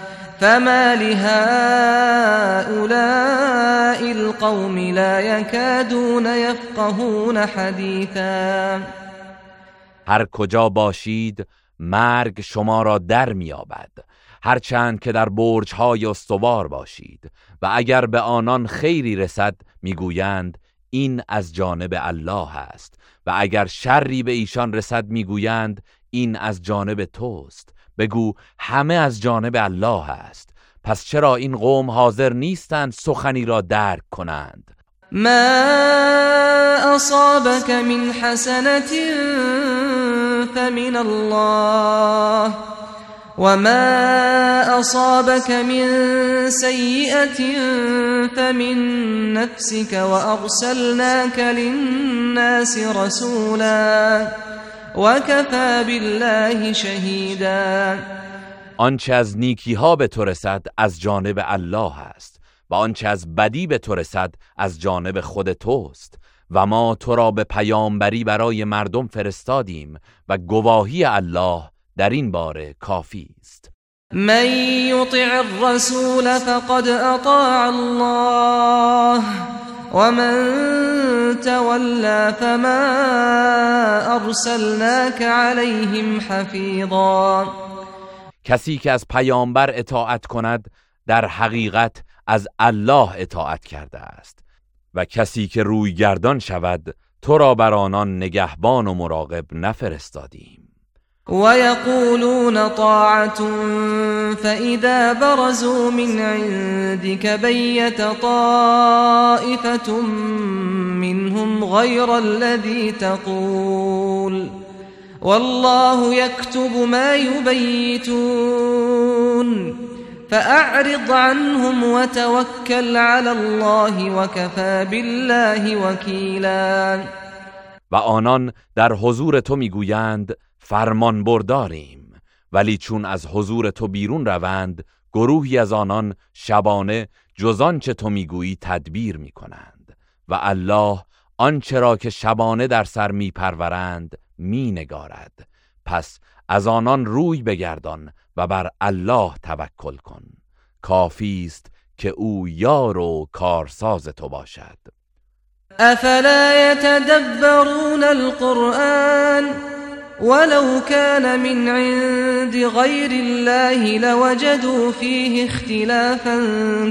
فما لهؤلاء القوم لا يكادون يفقهون حديثا. هر کجا باشید مرگ شما را در میابد هرچند که در برج های استوار باشید و اگر به آنان خیری رسد می‌گویند این از جانب الله است. و اگر شری به ایشان رسد می‌گویند این از جانب توست. بگو همه از جانب الله است. پس چرا این قوم حاضر نیستند سخنی را درک کنند؟ ما اصابك من حسنة فمن الله وما أصابك من سيئة فمن نفسك وأرسلناك للناس رسولا. وكفى بالله شهيدا آنچه از نیکی ها به تو رسد از جانب الله است و آنچه از بدی به تو رسد از جانب خود توست و ما تو را به پیامبری برای مردم فرستادیم و گواهی الله در این باره کافی است. من یطع الرسول فقد اطاع الله. ومن تولى فما ارسلناك عليهم حفيظا. کسی که از پیامبر اطاعت کند در حقیقت از الله اطاعت کرده است. و کسی که روی گردان شود تو را بر آنان نگهبان و مراقب نفرستادیم. ويقولون طاعة فإذا برزوا من عندك بيت طائفة منهم غير الذي تقول. والله يكتب ما يبيتون. فأعرض عنهم وتوكل على الله وكفى بالله وكيلا. و آنان در حضور تو میگویند فرمان برداریم ولی چون از حضور تو بیرون روند گروهی از آنان شبانه جز چه تو می‌گویی تدبیر می‌کنند و الله آنچه را که شبانه در سر میپرورند مینگارد. پس از آنان روی بگردان و بر الله توکل کن. کافی است که او یار و کارساز تو باشد. افلا يتدبرون القرآن؟ ولو كان من عند غير الله لوجدوا فيه اختلافا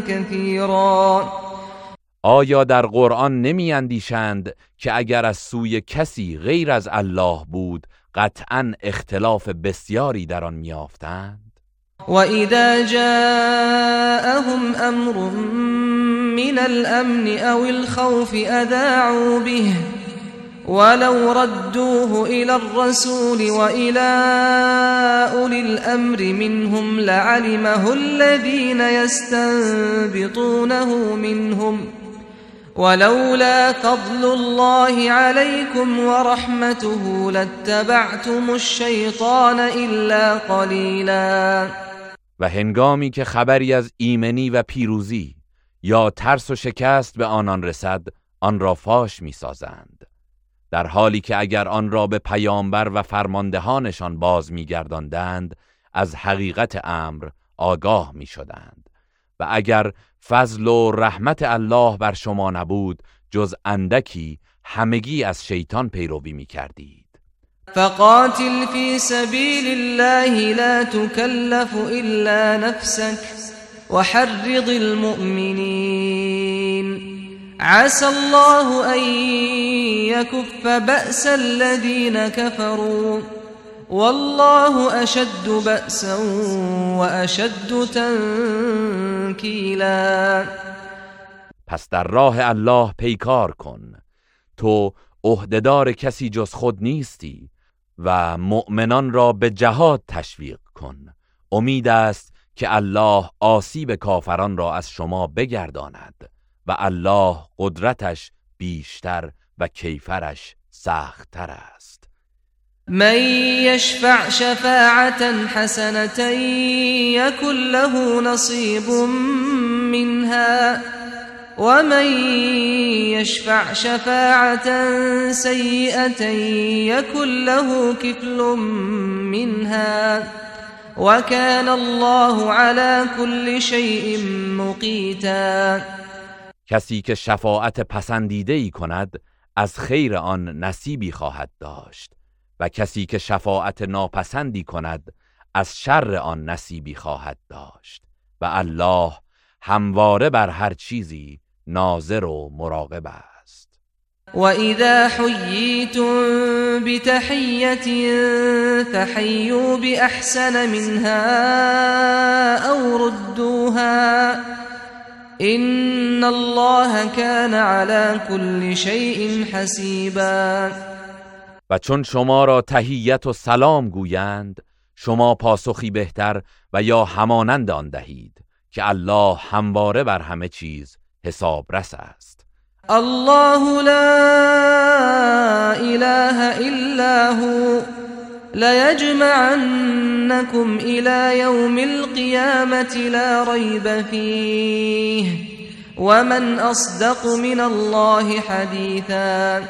كثيرا. آیا در قرآن نمی اندیشند که اگر از سوی کسی غیر از الله بود قطعا اختلاف بسیاری در آن میافتند و اذا جاءهم امر من الامن او الخوف اذاعوا به. ولو ردوه إلى الرسول وإلى أولي الأمر منهم لعلمه الذين يستنبطونه منهم. ولولا فضل الله عليكم ورحمته لاتبعتم الشيطان الا قليلا. و هنگامی که خبری از ایمنی و پیروزی یا ترس و شکست به آنان رسد آن را فاش می‌سازند. در حالی که اگر آن را به پیامبر و فرماندهانشان باز میگرداندند از حقیقت امر آگاه می‌شدند. و اگر فضل و رحمت الله بر شما نبود جز اندکی همگی از شیطان پیروی می کردید فقاتل في سبيل الله لا تكلف إلا نفسك وحرض المؤمنين عسى الله أن يكف بأس الذين كفروا. والله أشد بأسا وأشد تنكيلا. پس در راه الله پیکار کن. تو عهدهدار کسی جز خود نیستی و مؤمنان را به جهاد تشویق کن. امید است که الله آسیب کافران را از شما بگرداند. و الله قدرتش بیشتر و کیفرش سختتر است. من يشفع شفاعة حسنة يكن له نصيب منها ومن يشفع شفاعة سيئة يكن له كفل منها وكان الله على كل شيء مقيتا کسی که شفاعت پسندیده ای کند از خیر آن نصیبی خواهد داشت و کسی که شفاعت ناپسندی کند از شر آن نصیبی خواهد داشت و الله همواره بر هر چیزی ناظر و مراقب است. وإذا حييتم بتحية فحيوا بأحسن منها أو ردوها إن الله كان على كل شيء حسيبا. و چون شما را تهیت و سلام گویند شما پاسخی بهتر و یا همانند آن دهید که الله همواره بر همه چیز حسابرس است. الله لا إله إلا هو. ليجمعنكم إلى يوم القيامة لا ريب فيه ومن أصدق من الله حديثا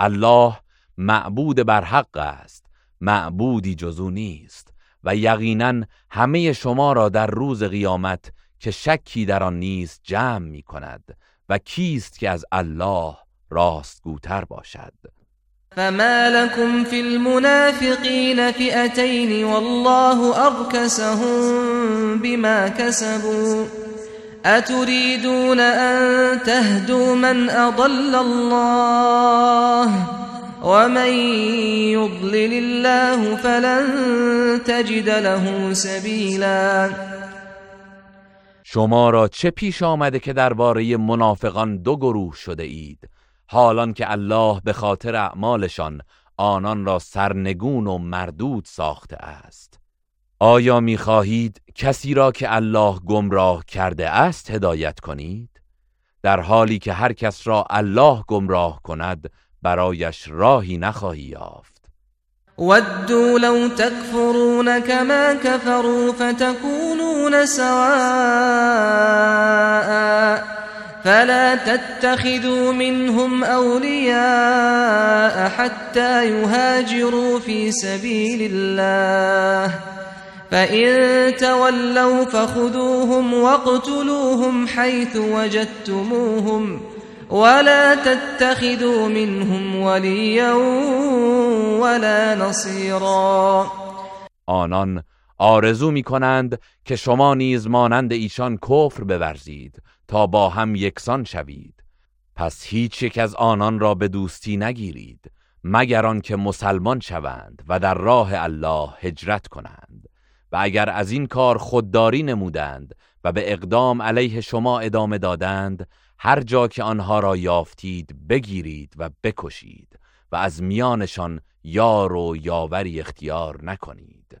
الله معبود بر حق است معبودی جزو نیست و یقینا همه شما را در روز قیامت که شکی در آن نیست جمع می کند و کیست که از الله راستگوتر باشد. فما لكم في المنافقين فئتين والله أركسهم بما كسبوا أتريدون أن تهدوا من أضل الله ومن يضلل الله فلن تجد له سبيلا شما را چه پیش آمده که درباره منافقان دو گروه شده اید؟ حالان که الله به خاطر اعمالشان آنان را سرنگون و مردود ساخته است. آیا می‌خواهید کسی را که الله گمراه کرده است هدایت کنید؟ در حالی که هر کس را الله گمراه کند برایش راهی نخواهی یافت. ودوا لو تكفرون كما كفروا فتكونون سواء. فلا تتخذوا منهم أولياء حتى يهاجروا في سبيل الله. فإن تولوا فخذوهم واقتلوهم حيث وجدتموهم ولا تتخذوا منهم وليا ولا نصيرا. آنان آرزو می کنند که شما نیز مانند ایشان کفر بورزید. تا با هم یکسان شوید. پس هیچ یک از آنان را به دوستی نگیرید مگر آنکه مسلمان شوند و در راه الله هجرت کنند. و اگر از این کار خودداری نمودند و به اقدام علیه شما ادامه دادند هر جا که آنها را یافتید بگیرید و بکشید و از میانشان یار و یاوری اختیار نکنید.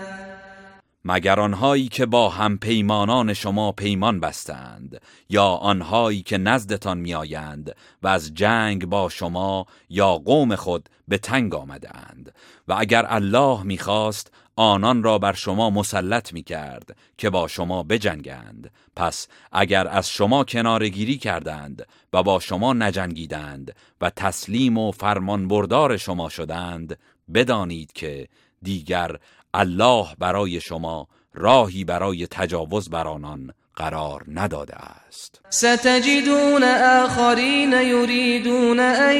مگر آنهایی که با هم پیمانان شما پیمان بستند یا آنهایی که نزدتان میآیند و از جنگ با شما یا قوم خود به تنگ آمدند و اگر الله می‌خواست آنان را بر شما مسلط می کرد که با شما بجنگند. پس اگر از شما کنارگیری کردند و با شما نجنگیدند و تسلیم و فرمان بردار شما شدند بدانید که دیگر الله برای شما راهی برای تجاوز بر آنان قرار نداده است. ستجدون آخرین یریدون ان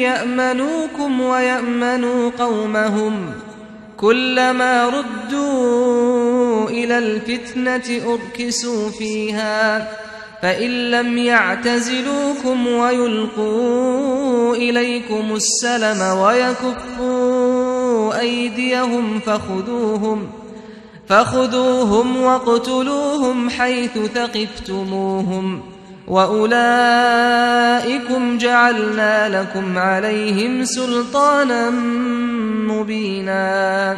یأمنوکم و یأمنوا قومهم كلما ردوا إلى الفتنة أركسوا فيها فإن لم يعتزلوكم ويلقوا إليكم السلم ويكفوا أيديهم فخذوهم فخذوهم واقتلوهم حيث ثقفتموهم وأولئكم جعلنا لكم عليهم سلطانا مبینا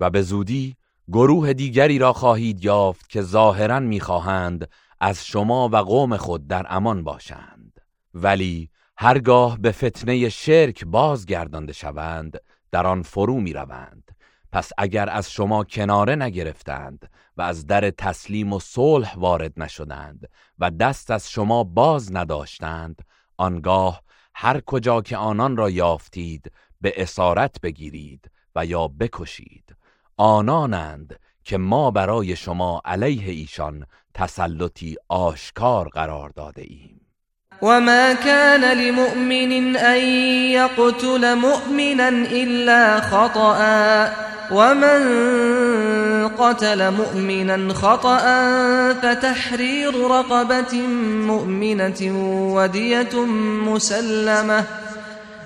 و به زودی گروه دیگری را خواهید یافت که ظاهرا میخواهند از شما و قوم خود در امان باشند. ولی هرگاه به فتنه شرک بازگردانده شوند در آن فرو می‌روند. پس اگر از شما کناره نگرفتند و از در تسلیم و صلح وارد نشدند و دست از شما باز نداشتند آنگاه هر کجا که آنان را یافتید به اسارت بگیرید و یا بکشید. آنانند که ما برای شما علیه ایشان تسلطی آشکار قرار داده ایم. وما كان لمؤمن أن يقتل مؤمنا إلا خطأ ومن قتل مؤمنا خطأ فتحرير رقبة مؤمنة ودية مسلمة.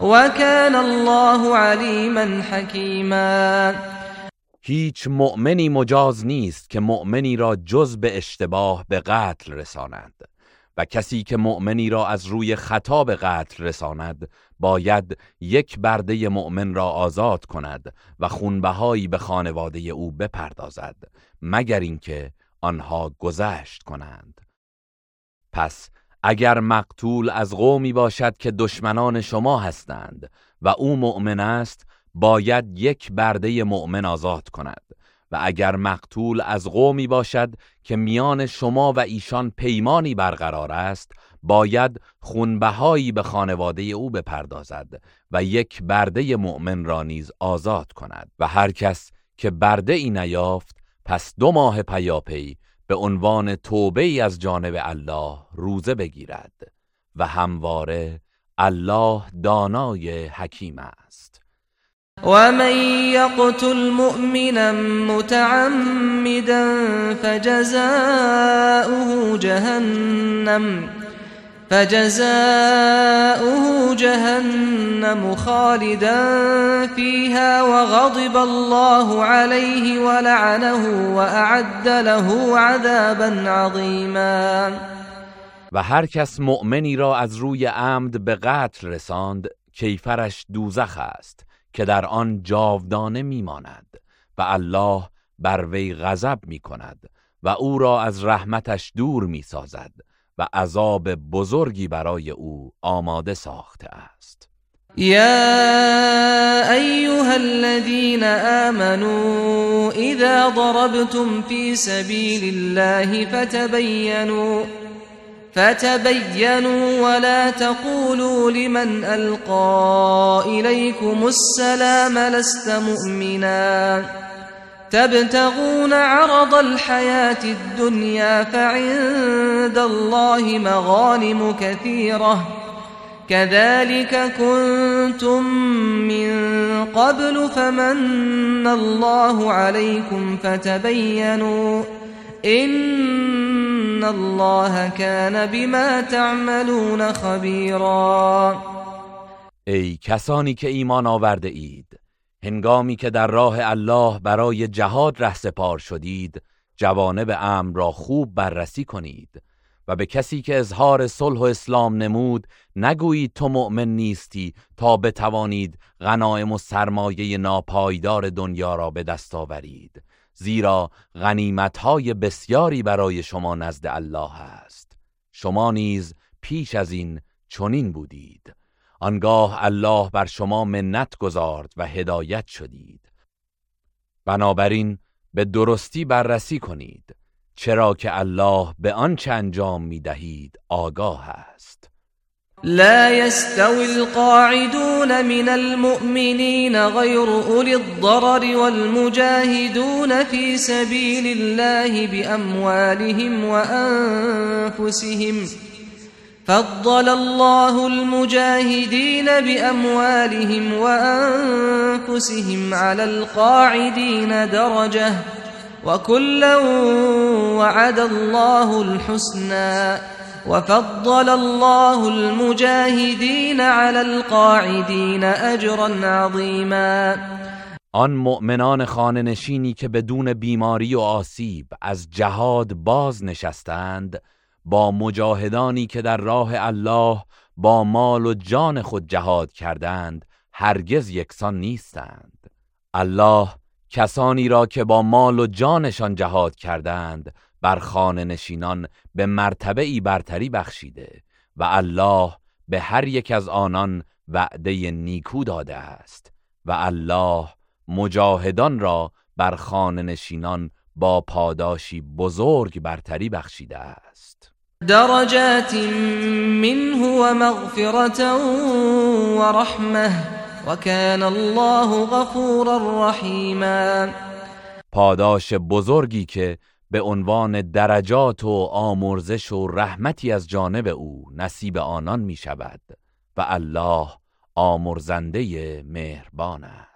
وكان الله عليما حكيما. هیچ مؤمنی مجاز نیست که مؤمنی را جز به اشتباه به قتل رساند و کسی که مؤمنی را از روی خطا به قتل رساند باید یک برده مؤمن را آزاد کند و خونبهایی به خانواده او بپردازد مگر اینکه آنها گذشت کنند. پس اگر مقتول از قومی باشد که دشمنان شما هستند و او مؤمن است باید یک برده مؤمن آزاد کند. و اگر مقتول از قومی باشد که میان شما و ایشان پیمانی برقرار است باید خونبهایی به خانواده او بپردازد و یک برده مؤمن را نیز آزاد کند. و هر کس که برده ای نیافت پس دو ماه پیاپی به عنوان توبه ای از جانب الله روزه بگیرد و همواره الله دانای حکیم است. ومن يقتل مؤمنا متعمدا فجزاؤه جهنم. فجزاؤه جهنم خالدا فيها وغضب الله عليه ولعنه وأعد له عذابا عظيما. و هر کس مؤمنی را از روی عمد به قتل رساند کیفرش دوزخ است که در آن جاودانه میماند و الله بر وی غضب می کند و او را از رحمتش دور می سازد و عذاب بزرگی برای او آماده ساخته است. يا أيها الذين آمنوا إذا ضربتم في سبيل الله فتبينوا فتبينوا ولا تقولوا لمن ألقى إليكم السلام لست مؤمنا. تبتغون عرض الحياة الدنيا فعند الله مغانم كثيرة. كذلك كنتم من قبل فمن الله عليكم فتبينوا إن الله كان بما تعملون خبيرا. کسانی که ایمان آورده اید هنگامی که در راه الله برای جهاد رهسپار شدید جوانب امر را خوب بررسی کنید و به کسی که اظهار صلح و اسلام نمود نگویید تو مؤمن نیستی تا بتوانید غنایم و سرمایه ناپایدار دنیا را به دست آورید. زیرا غنیمتهای بسیاری برای شما نزد الله است. شما نیز پیش از این چنین بودید. آنگاه الله بر شما منت گذارد و هدایت شدید. بنابراین به درستی بررسی کنید چرا که الله به آنچه انجام می دهید آگاه است. لا يستوي القاعدون من المؤمنين غير أولي الضرر والمجاهدون في سبيل الله بأموالهم وأنفسهم فضل الله المجاهدين بأموالهم وأنفسهم على القاعدين درجة وكلا وعد الله الحسنى وفضل الله المجاهدين على القاعدين أجرا عظيما. آن مؤمنان خانه نشینی که بدون بیماری و آسیب از جهاد باز نشستند با مجاهدانی که در راه الله با مال و جان خود جهاد کردند هرگز یکسان نیستند. الله کسانی را که با مال و جانشان جهاد کردند بر خانه نشینان به مرتبه ای برتری بخشیده و الله به هر یک از آنان وعده نیکو داده است و الله مجاهدان را بر خانه نشینان با پاداشی بزرگ برتری بخشیده است. درجات منه ومغفرة ورحمه وكان الله غفورا رحیما پاداش بزرگی که به عنوان درجات و آمرزش و رحمتی از جانب او نصیب آنان می شود و الله آمرزنده مهربان است.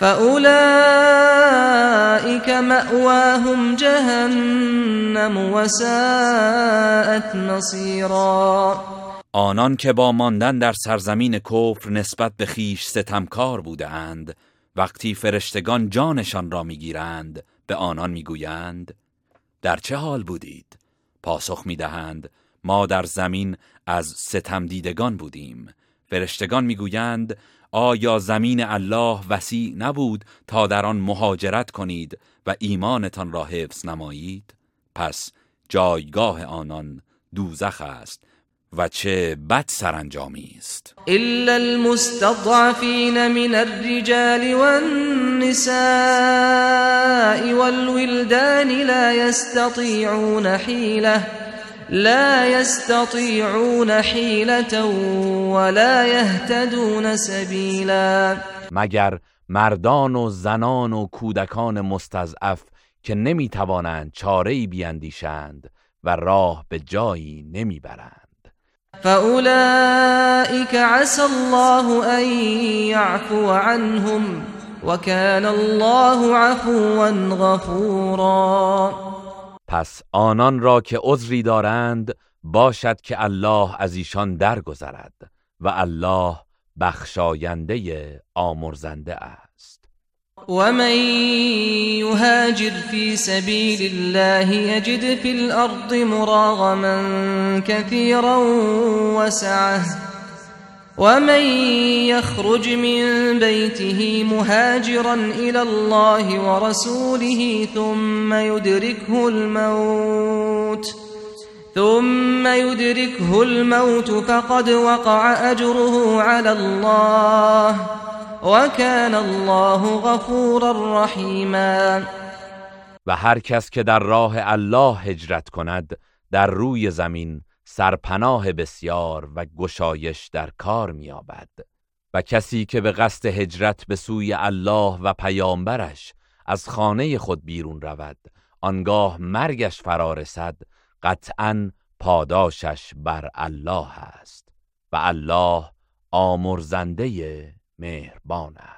فأولئك مأواهم جهنم وساءت مصيرا. آنان که با ماندن در سرزمین کفر نسبت به خیش ستمکار بودند وقتی فرشتگان جانشان را می‌گیرند به آنان می‌گویند در چه حال بودید؟ پاسخ می‌دهند ما در زمین از ستم دیدگان بودیم. فرشتگان می‌گویند آیا زمین الله وسیع نبود تا در آن مهاجرت کنید و ایمانتان را حفظ نمایید؟ پس جایگاه آنان دوزخ است و چه بد سرانجامی است. إلا المستضعفين من الرجال والنساء والولدان لا يستطيعون حيلة لا يستطيعون حيلة ولا يهتدون سبيلا. مگر مردان و زنان و کودکان مستضعف که نمی توانند چاره بیاندیشند و راه به جایی نمی‌برند. فأولئك عسى الله أن يعفو عنهم وكان الله عفوا غفورا. پس آنان را که عذری دارند باشد که الله از ایشان درگذرد و الله بخشاینده آمرزنده است. ومن يهاجر في سبيل الله يجد في الأرض مراغما كثيرا وسعه ومن يخرج من بيته مهاجرا إلى الله ورسوله ثم يدركه الموت ثم يدركه الموت فقد وقع أجره على الله وكان الله غفورا رحيما و هر کس که در راه الله هجرت کند در روی زمین سرپناه بسیار و گشایش در کار میابد و کسی که به قصد هجرت به سوی الله و پیامبرش از خانه خود بیرون رود آنگاه مرگش فرارسد قطعا پاداشش بر الله است. و الله آمرزنده مهربان است.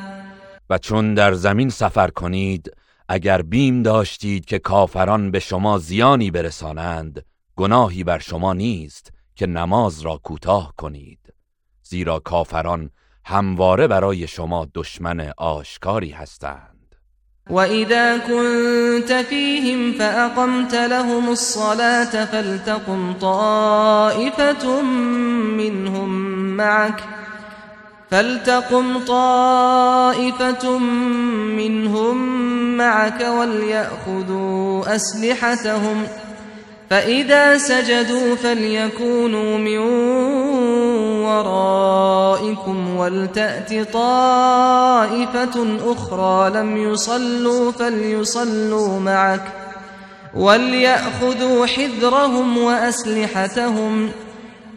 و چون در زمین سفر کنید اگر بیم داشتید که کافران به شما زیانی برسانند گناهی بر شما نیست که نماز را کوتاه کنید. زیرا کافران همواره برای شما دشمن آشکاری هستند. وإذا كنت فيهم فأقمت لهم الصلاة فلتقم طائفة منهم معك فلتقم طائفة منهم معك وليأخذوا أسلحتهم فإذا سجدوا فليكونوا من ورائكم ولتأت طائفة أخرى لم يصلوا فليصلوا معك وليأخذوا حذرهم وأسلحتهم.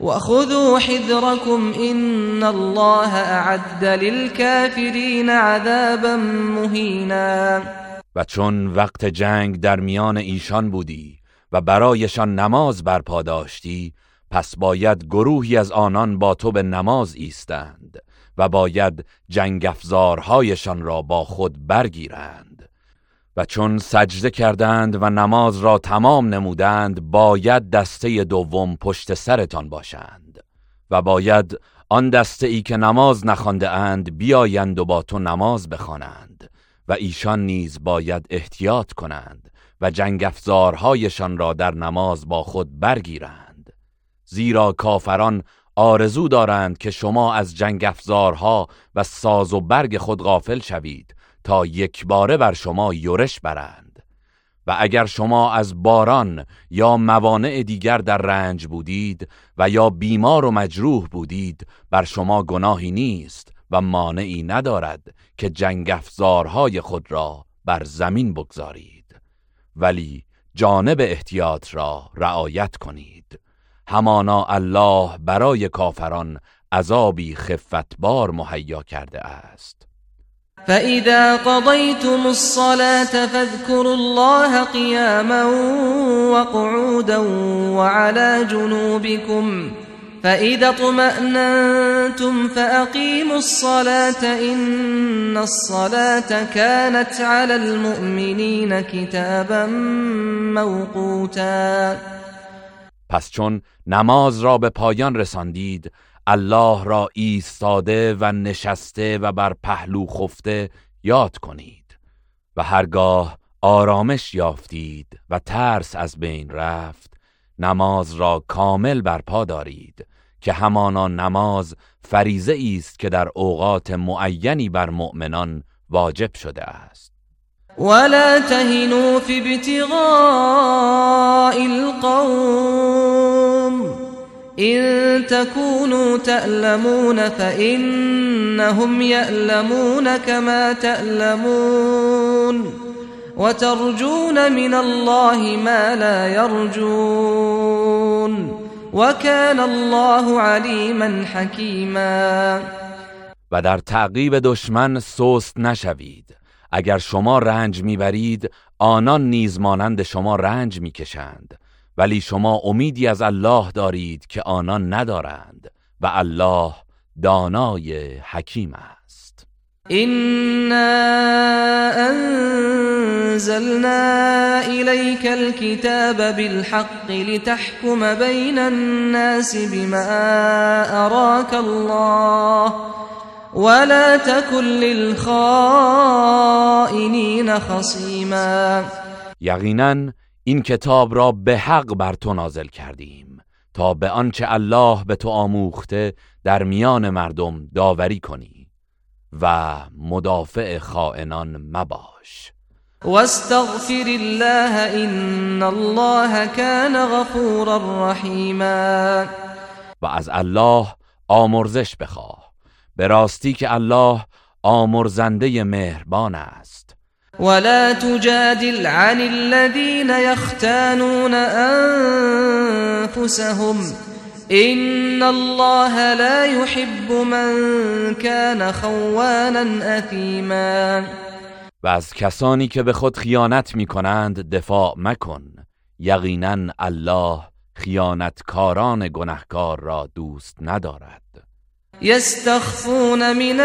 وخذوا حذركم إن الله أعد للكافرين عذابا مهینا و چون وقت جنگ در میان ایشان بودی و برایشان نماز برپا داشتی پس باید گروهی از آنان با تو به نماز ایستند و باید جنگ افزارهایشان را با خود برگیرند. و چون سجده کردند و نماز را تمام نمودند باید دسته دوم پشت سرتان باشند و باید آن دسته ای که نماز نخوانده اند بیایند و با تو نماز بخوانند و ایشان نیز باید احتیاط کنند و جنگ افزارهایشان را در نماز با خود برگیرند. زیرا کافران آرزو دارند که شما از جنگ افزارها و ساز و برگ خود غافل شوید تا یک باره بر شما یورش برند. و اگر شما از باران یا موانع دیگر در رنج بودید و یا بیمار و مجروح بودید بر شما گناهی نیست و مانعی ندارد که جنگ افزارهای خود را بر زمین بگذارید. ولی جانب احتیاط را رعایت کنید. همانا الله برای کافران عذابی خفتبار مهیا کرده است. فإذا قضيتم الصلاة فاذكروا الله قياما وقعودا وعلى جنوبكم فإذا اطمأننتم فأقيموا الصلاة إن الصلاة كانت على المؤمنين كتابا موقوتا. پس چون نماز را به پایان رساندید الله را ایستاده و نشسته و بر پهلو خفته یاد کنید و هرگاه آرامش یافتید و ترس از بین رفت نماز را کامل برپا دارید که همانا نماز فریزه است که در اوقات معینی بر مؤمنان واجب شده است. ولا تهنوا في ابتغاء القوم إن تكونوا تألمون فإنهم يألمون كما تألمون وترجون من الله ما لا يرجون وكان الله عليما حكيما. و در تعقیب دشمن سست نشوید. اگر شما رنج می‌برید آنان نیز مانند شما رنج می‌کشند. ولی شما امیدی از الله دارید که آنان ندارند و الله دانای حکیم است. إنا أنزلنا إليك الكتاب بالحق لتحكم بين الناس بما أراك الله ولا تكن للخائنين خصيما. یقینا این کتاب را به حق بر تو نازل کردیم تا به آنچه الله به تو آموخته در میان مردم داوری کنی و مدافع خائنان مباش. واستغفر الله إن الله كان غفورا رحيما و از الله آمرزش بخواه. به راستی که الله آمرزنده مهربان است. ولا تجادل عن الذين يختانون أنفسهم. إن الله لا يحب من كان خوانا أثيما. و از کسانی که به خود خیانت می کنند دفاع مکن. یقینا الله خیانتکاران گنهکار را دوست ندارد. يستخفون من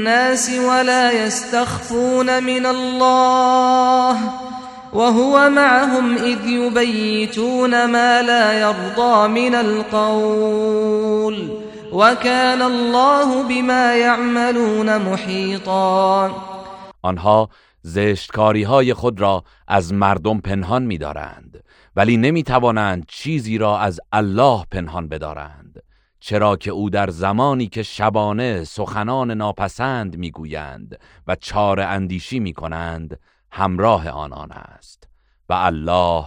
الناس ولا يستخفون من الله وهو معهم إذ يبيتون ما لا يرضى من القول وكان الله بما يعملون محيطا. آنها زشتکاری های خود را از مردم پنهان می دارند ولی نمی توانند چیزی را از الله پنهان بدارند. چرا که او در زمانی که شبانه سخنان ناپسند می‌گویند و چار اندیشی می کنند همراه آنان است و الله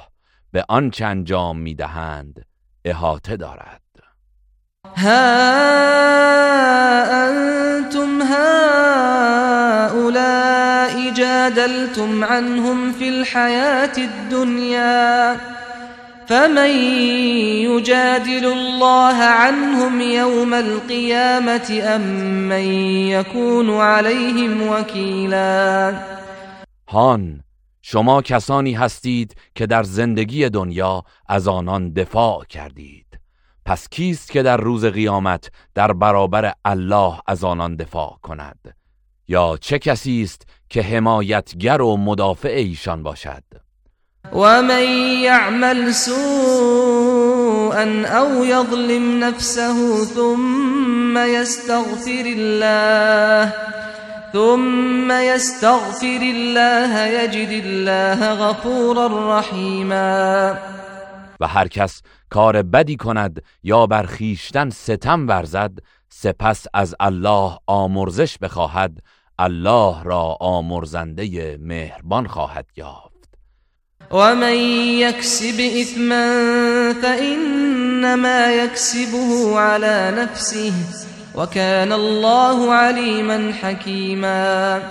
به آنچه انجام می دهند احاطه دارد. ها أنتم هؤلاء جادلتم عنهم في الحياة الدنيا فمن يجادل الله عنهم يوم القيامة أم من يكون عليهم وكيلا هان شما کسانی هستید که در زندگی دنیا از آنان دفاع کردید. پس کیست که در روز قیامت در برابر الله از آنان دفاع کند؟ یا چه کسی است که حمایتگر و مدافع ایشان باشد؟ ومن يعمل سوءا أو يظلم نفسه ثم يستغفر الله ثم يستغفر الله يجد الله غفورا رحيما و هر کس کار بدی کند یا بر خیشتن ستم ورزد سپس از الله آمرزش بخواهد الله را آمرزنده مهربان خواهد یافت. ومن يكسب إثما فإنما يكسبه على نفسه وكان الله عليما حكيما.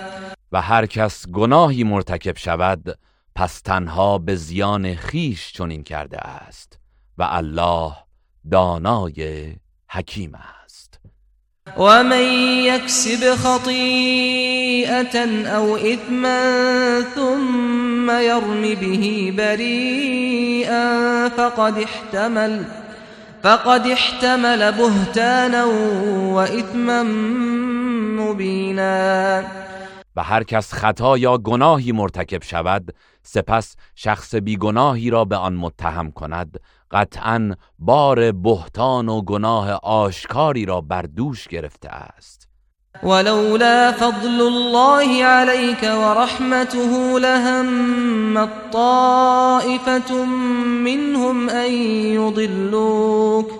و هر کس گناهی مرتکب شود پس تنها به زیان خیش چنین کرده است و الله دانای حکیم است. ومن يكسب خطيئة أو إثما ثم يرم به بريئا فقد احتمل فقد احتمل بهتانا و اثما مبینا و هر کس خطا یا گناهی مرتکب شود سپس شخص بیگناهی را به آن متهم کند. قطعا بار بهتان و گناه آشکاری را بر دوش گرفته است. ولولا فضل الله عليك ورحمته لهم طائفة منهم أن يضلوك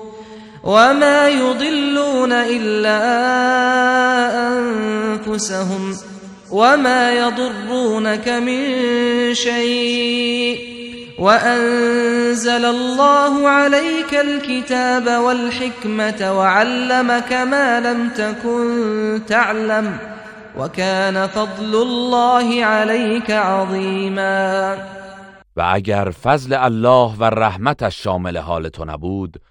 وما يضلون إلا أنفسهم. وما يضرونك من شيء وأنزل الله عليك الكتاب والحكمة وعلمك ما لم تكن تعلم وكان فضل الله عليك عظيما و اگر فضل الله و رحمتش شامل حال تو نبود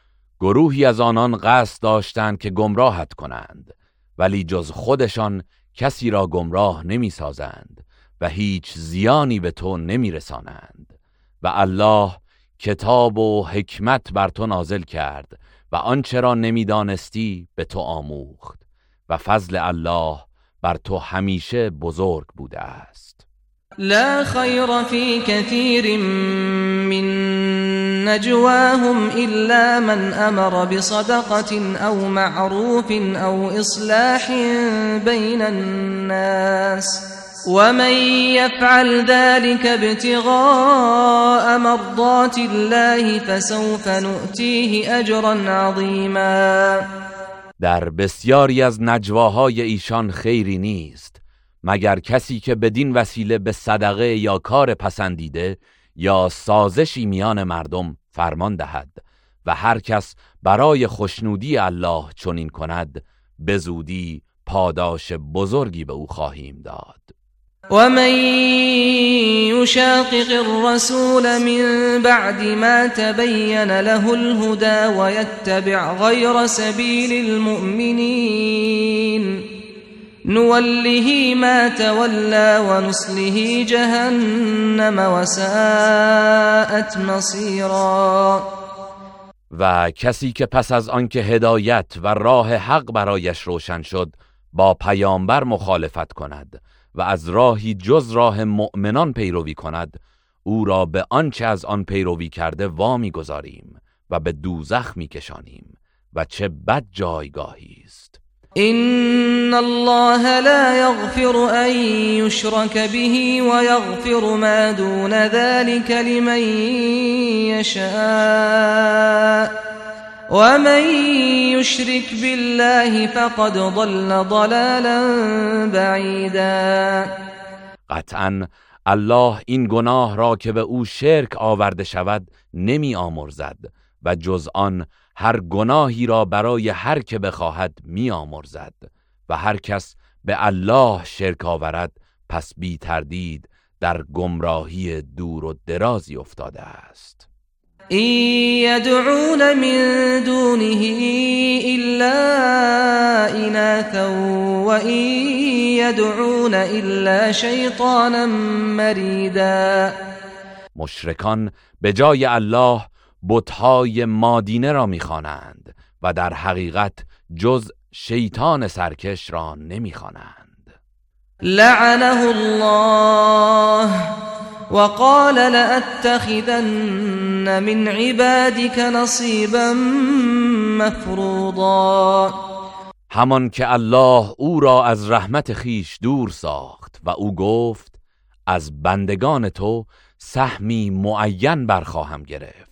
گروهی از آنان قصد داشتند که گمراهت کنند ولی جز خودشان کسی را گمراه نمی سازند و هیچ زیانی به تو نمی رسانند. و الله کتاب و حکمت بر تو نازل کرد و آنچه را نمی‌دانستی به تو آموخت. و فضل الله بر تو همیشه بزرگ بوده است. لا خير في كثير من نجواهم إلا من أمر بصدقة أو معروف أو إصلاح بين الناس ومن يفعل ذلك ابتغاء مرضات الله فسوف نؤتيه أجرا عظیما در بسیاری از نجواهای ایشان خیری نیست. مگر کسی که بدین وسیله به صدقه یا کار پسندیده یا سازشی میان مردم فرمان دهد و هر کس برای خوشنودی الله چنین کند به زودی پاداش بزرگی به او خواهیم داد. ومن يشاقق الرسول من بعد ما تبين له الهدى ويتبع غير سبيل المؤمنين نوله ما تولى ونصله جهنم وساءت مصيرا. و کسی که پس از آنکه هدایت و راه حق برایش روشن شد با پیامبر مخالفت کند و از راهی جز راه مؤمنان پیروی کند او را به آنچه از آن پیروی کرده وامی گذاریم و به دوزخ میکشانیم و چه بد جایگاهی! این الله لا یغفر ان یشرک به و یغفر ما دون ذلك لمن یشاء ومن يشرك بالله فقد ضل ضلالا بعیدا قطعا الله این گناه را که به أو شرک آورده شود نمی آمرزد و جز آن هر گناهی را برای هر که بخواهد می آمرزد و هر کس به الله شرک آورد پس بی تردید در گمراهی دور و درازی افتاده است. إن يدعون من دونه إلا إناثا وإن يدعون إلا شيطانا مريدا مشرکان به جای الله بتهای مادینه را می‌خوانند و در حقیقت جز شیطان سرکش را نمی‌خوانند. لعنه الله وقال لأتخذن من عبادك نصيبا مفروضا. همان که الله او را از رحمت خیش دور ساخت و او گفت از بندگان تو سهمی معین برخواهم گرفت.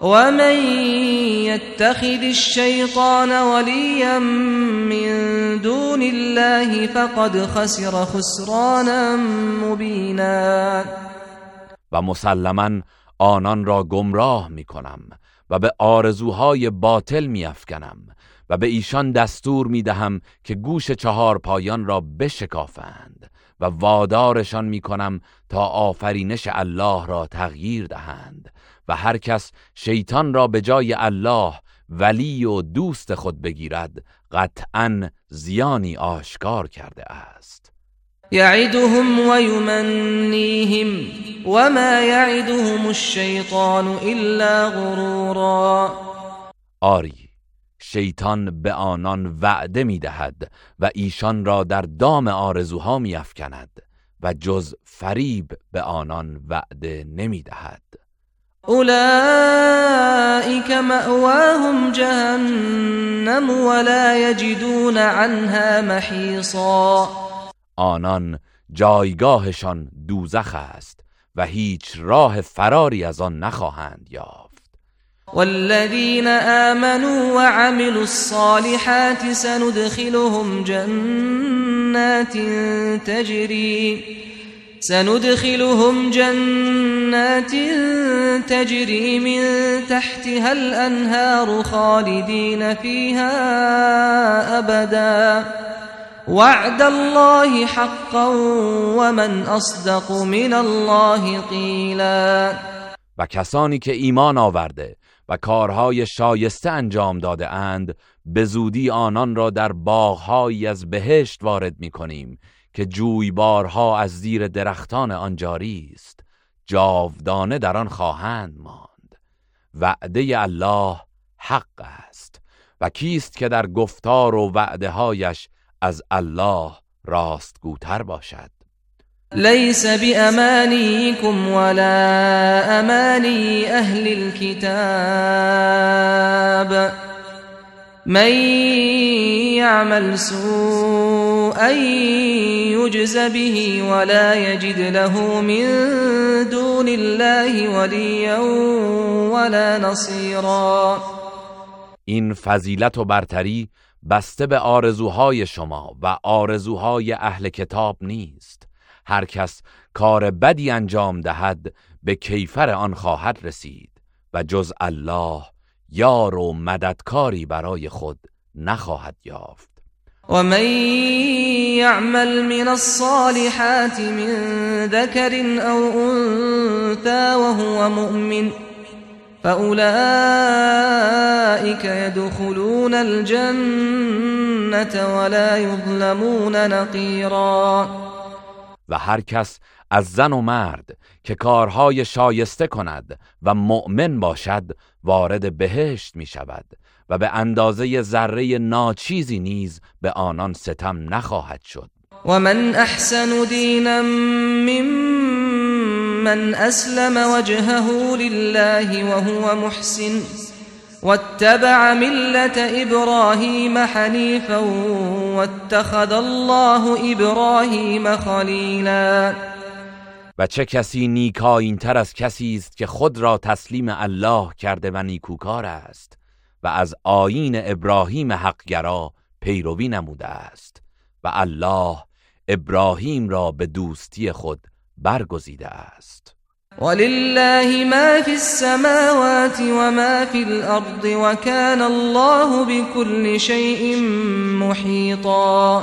ومن يتخذ الشيطان وليا من دون الله فقد خسر خسرانا مبینا و مسلما آنان را گمراه می کنم و به آرزوهای باطل می افکنم و به ایشان دستور می دهم که گوش چهار پایان را بشکافند و وادارشان می کنم تا آفرینش الله را تغییر دهند. و هر کس شیطان را به جای الله ولی و دوست خود بگیرد قطعا زیانی آشکار کرده است. یعدهم و یمنیهم وما یعدهم الشیطان الا غرورا. آری شیطان به آنان وعده می دهد و ایشان را در دام آرزوها می افکند و جز فریب به آنان وعده نمی دهد أولئك مأواهم جهنم ولا يجدون عنها محیصا آنان جایگاهشان دوزخ است و هیچ راه فراری از آن نخواهند یافت. والذين آمنوا وعملوا الصالحات سندخلهم جنات تجري سندخلهم جنات تجري من تحتها الأنهار خالدين فيها أبدا. وعد الله حقا ومن أصدق من الله قيلا. و کسانی که ایمان آورده و کارهای شایسته انجام داده اند به زودی آنان را در باغهایی از بهشت وارد می کنیم. که جویبارها از زیر درختان آن جاری است جاودانه در آن خواهند ماند. وعده الله حق است و کیست که در گفتار و وعده هایش از الله راستگوتر باشد؟ ليس بأمانيكم ولا أماني أهل الكتاب من يعمل سوءا يجز به ولا يجد له من دون الله وليا ولا نصيرا. این فضیلت و برتری بسته به آرزوهای شما و آرزوهای اهل کتاب نیست. هر کس کار بدی انجام دهد به کیفر آن خواهد رسید و جز الله یار و مددکاری برای خود نخواهد یافت. و من یعمل من الصالحات من ذکر أو أنثى وهو مؤمن فأولئك يدخلون الجنة ولا يظلمون نقيرا. و هر کس از زن و مرد که کارهای شایسته کند و مؤمن باشد وارد بهشت می شود و به اندازه ذره ناچیزی نیز به آنان ستم نخواهد شد. و من احسن دینا ممن اسلم وجهه لله وهو محسن واتبع ملة إبراهيم حنيفا واتخذ الله إبراهيم خليلا و چه کسی نیکاین تر از کسی است که خود را تسلیم الله کرده و نیکوکار است. و از آیین ابراهیم حقگرا پیروی نموده است و الله ابراهیم را به دوستی خود برگزیده است. ولله ما في السماوات وما في الأرض وكان الله بكل شيء محيطا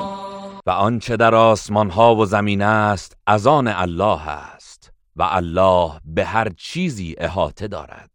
و آنچه در آسمان ها و زمین است از آن الله است و الله به هر چیزی احاطه دارد.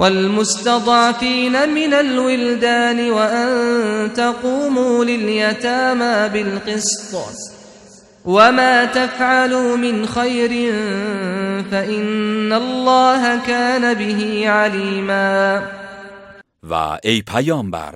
والمستضعفين من الولدان وأن تقوموا لليتامى بالقسط. وما تفعلوا من خير فإن الله كان به عليما. و ای پیامبر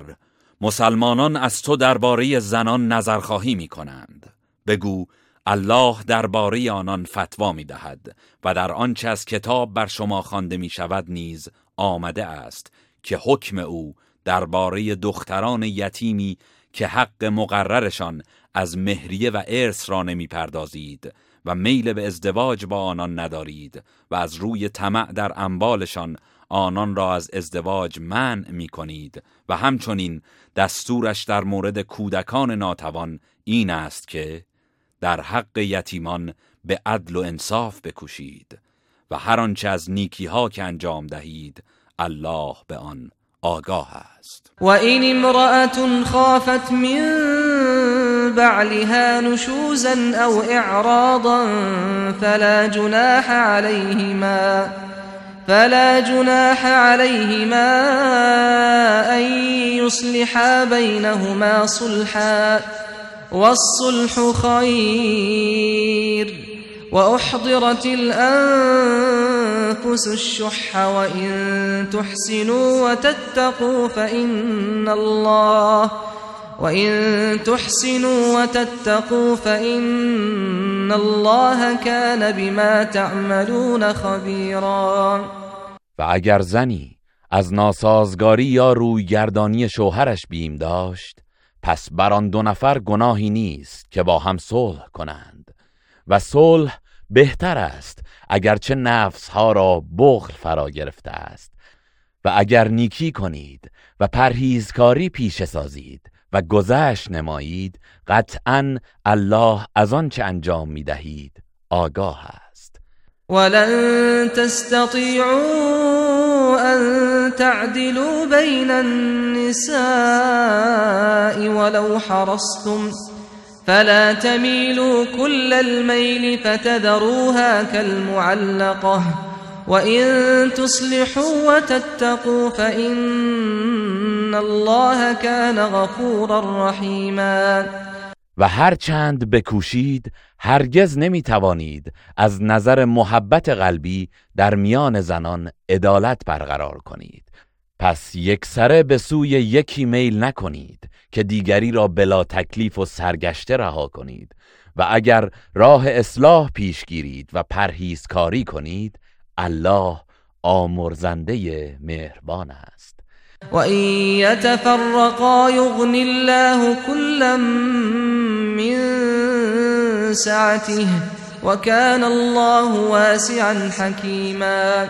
مسلمانان از تو درباره زنان نظرخواهی می کنند. بگو الله درباره آنان فتوا می دهد و در آنچه از کتاب بر شما خوانده می شود نیز آمده است که حکم او درباره دختران یتیمی که حق مقررشان از مهریه و ارث را نمی پردازید و میل به ازدواج با آنان ندارید و از روی طمع در اموالشان آنان را از ازدواج منع می کنید و همچنین دستورش در مورد کودکان ناتوان این است که در حق یتیمان به عدل و انصاف بکوشید. هر آنچه از نیکی ها که انجام دهید الله به آن آگاه است. و این امرأة خافت من بعلها نشوزا او اعراضا فلا جناح عليهما فلا جناح عليهما أن يصلحا بينهما صلحا والصلح خير وأحضرت الأنفس الشح وإن تحسنوا وتتقوا فإن الله وإن تحسنوا وتتقوا فإن الله كان بما تعملون خبيرا. و اگر زنی از ناسازگاری یا رویگردانی شوهرش بیم داشت پس بر آن دو نفر گناهی نیست که با هم صلح کنند و صلح بهتر است اگرچه نفسها را بخل فرا گرفته است. و اگر نیکی کنید و پرهیزکاری پیش سازید و گذشت نمایید قطعا الله از آن چه انجام می دهید آگاه است. ولن تستطيعوا أن تعدلوا بين النساء ولو حرصتم. فلا تميلوا كل الميل فتذروها كالمعلقة. وإن تصلحوا وتتقوا فإن الله كان غفورا رحيما. و هر چند بکوشید هرگز نمی توانید از نظر محبت قلبی در میان زنان عدالت برقرار کنید. پس یک سره به سوی یکی میل نکنید که دیگری را بلا تکلیف و سرگشته رها کنید و اگر راه اصلاح پیش گیرید و پرهیزکاری کنید الله آمرزنده مهربان است. و این یتفرقا یغنی الله کلا من سعته و کان الله واسعا حکیما.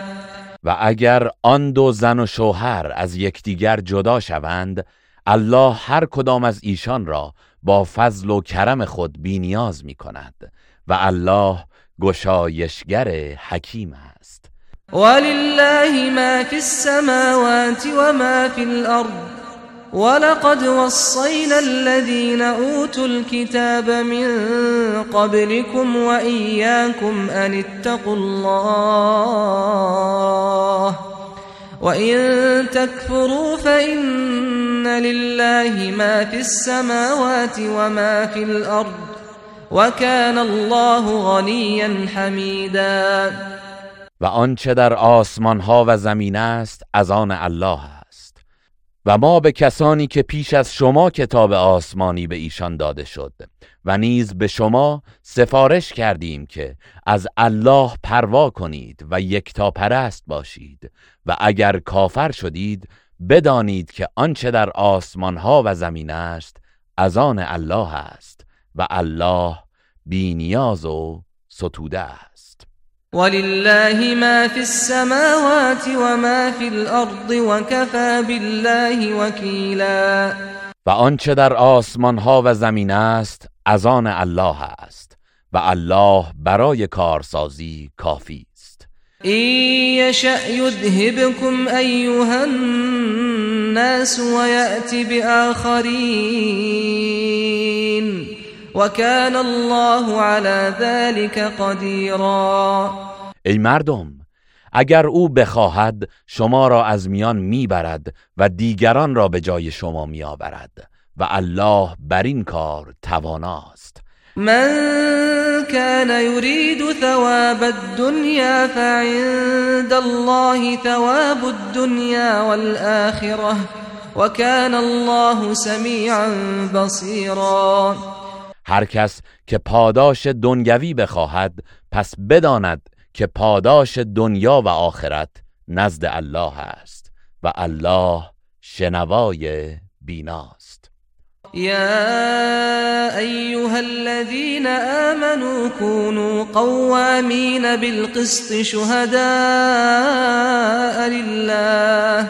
و اگر آن دو زن و شوهر از یکدیگر جدا شوند الله هر کدام از ایشان را با فضل و کرم خود بینیاز می کند و الله گشایشگر حکیم است. ولله ما فی السماوات و ما فی الارض. ولقد وصينا الذين أوتوا الكتاب من قبلكم وإياكم أن اتقوا الله وإن تكفروا فإن لله ما في السماوات وما في الأرض وكان الله غنيا حميدا. و آنچه در آسمان ها و زمین است از آن الله. و ما به کسانی که پیش از شما کتاب آسمانی به ایشان داده شد و نیز به شما سفارش کردیم که از الله پروا کنید و یکتا پرست باشید و اگر کافر شدید بدانید که آنچه در آسمان ها و زمین است از آن الله است و الله بینیاز و ستوده است. ولله ما في السماوات وما في الأرض وكفى بالله وكيلا. و آنچه در آسمان ها و زمین است از آن الله است و الله برای کارسازی کافی است. این یشأ یذهبکم ایها الناس ویأتی بآخرین. وكان الله على ذلك قدیرا ای مردم اگر او بخواهد شما را از میان می‌برد و دیگران را به جای شما میآورد و الله بر این کار تواناست. من كان يريد ثواب الدنيا فعند الله ثواب الدنيا والآخرة وكان الله سميعا بصيرا. هر کس که پاداش دنیوی بخواهد پس بداند که پاداش دنیا و آخرت نزد الله است و الله شنوای بیناست. يا أيها الذين آمنوا كونوا قوامين بالقسط شهداء لله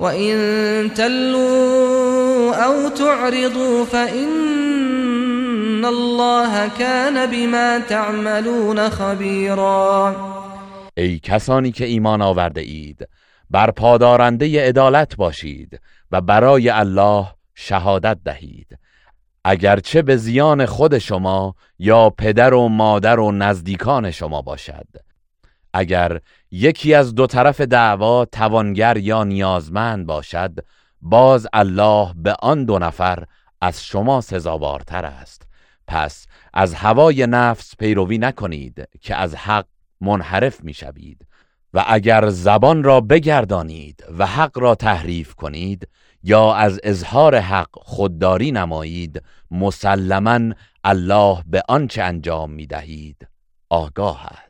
وإن تلوا أو تعرضوا فإن الله كان بما تعملون خبيرا. ای کسانی که ایمان آورده اید بر پادارنده عدالت باشید و برای الله شهادت دهید. اگرچه به زیان خود شما یا پدر و مادر و نزدیکان شما باشد. اگر یکی از دو طرف دعوا توانگر یا نیازمند باشد باز الله به آن دو نفر از شما سزاوارتر است. پس از هوای نفس پیروی نکنید که از حق منحرف می‌شوید و اگر زبان را بگردانید و حق را تحریف کنید یا از اظهار حق خودداری نمایید مسلما الله به آنچه انجام می دهید آگاه است.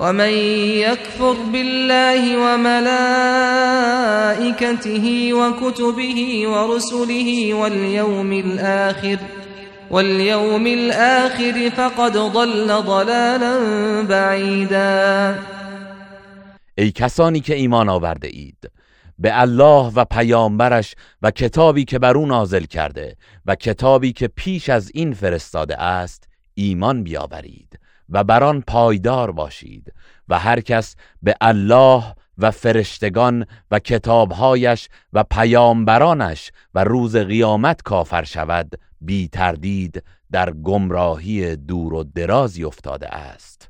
ومن يكفر بالله وملائكته وكتبه ورسله واليوم الآخر واليوم الآخر فقد ضل ضلالا بعيدا. ای کسانی که ایمان آورده اید به الله و پیامبرش و کتابی که بر او نازل کرده و کتابی که پیش از این فرستاده است ایمان بیاورید. و بر آن پایدار باشید و هر کس به الله و فرشتگان و کتابهایش و پیامبرانش و روز قیامت کافر شود بی تردید در گمراهی دور و درازی افتاده است.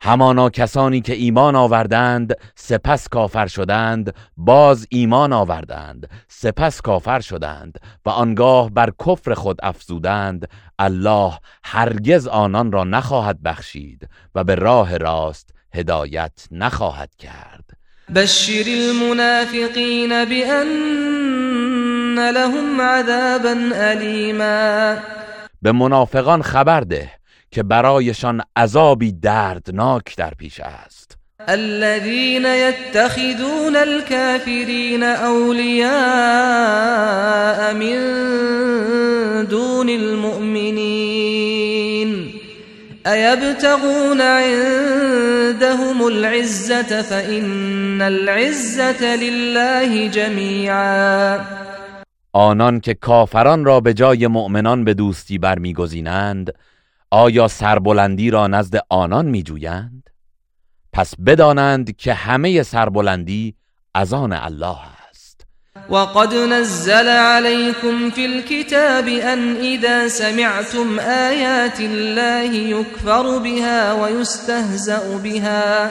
همانا کسانی که ایمان آوردند سپس کافر شدند باز ایمان آوردند سپس کافر شدند و آنگاه بر کفر خود افزودند الله هرگز آنان را نخواهد بخشید و به راه راست هدایت نخواهد کرد. بشر المنافقین بأن لهم عذابا ألیما. به منافقان خبر ده که برایشان عذابی دردناک در پیش است. الذين يتخذون الكافرين أولياء من دون المؤمنين أيبتغون عندهم العزة فإن العزة لله جميعا آنان که کافران را به جای مؤمنان به دوستی برمیگزینند آیا سربلندی را نزد آنان میجویند؟ پس بدانند که همه سربلندی از آن الله است. وقد نزل عليكم في الكتاب أن إذا سمعتم آيات الله يكفر بها ويستهزأ بها.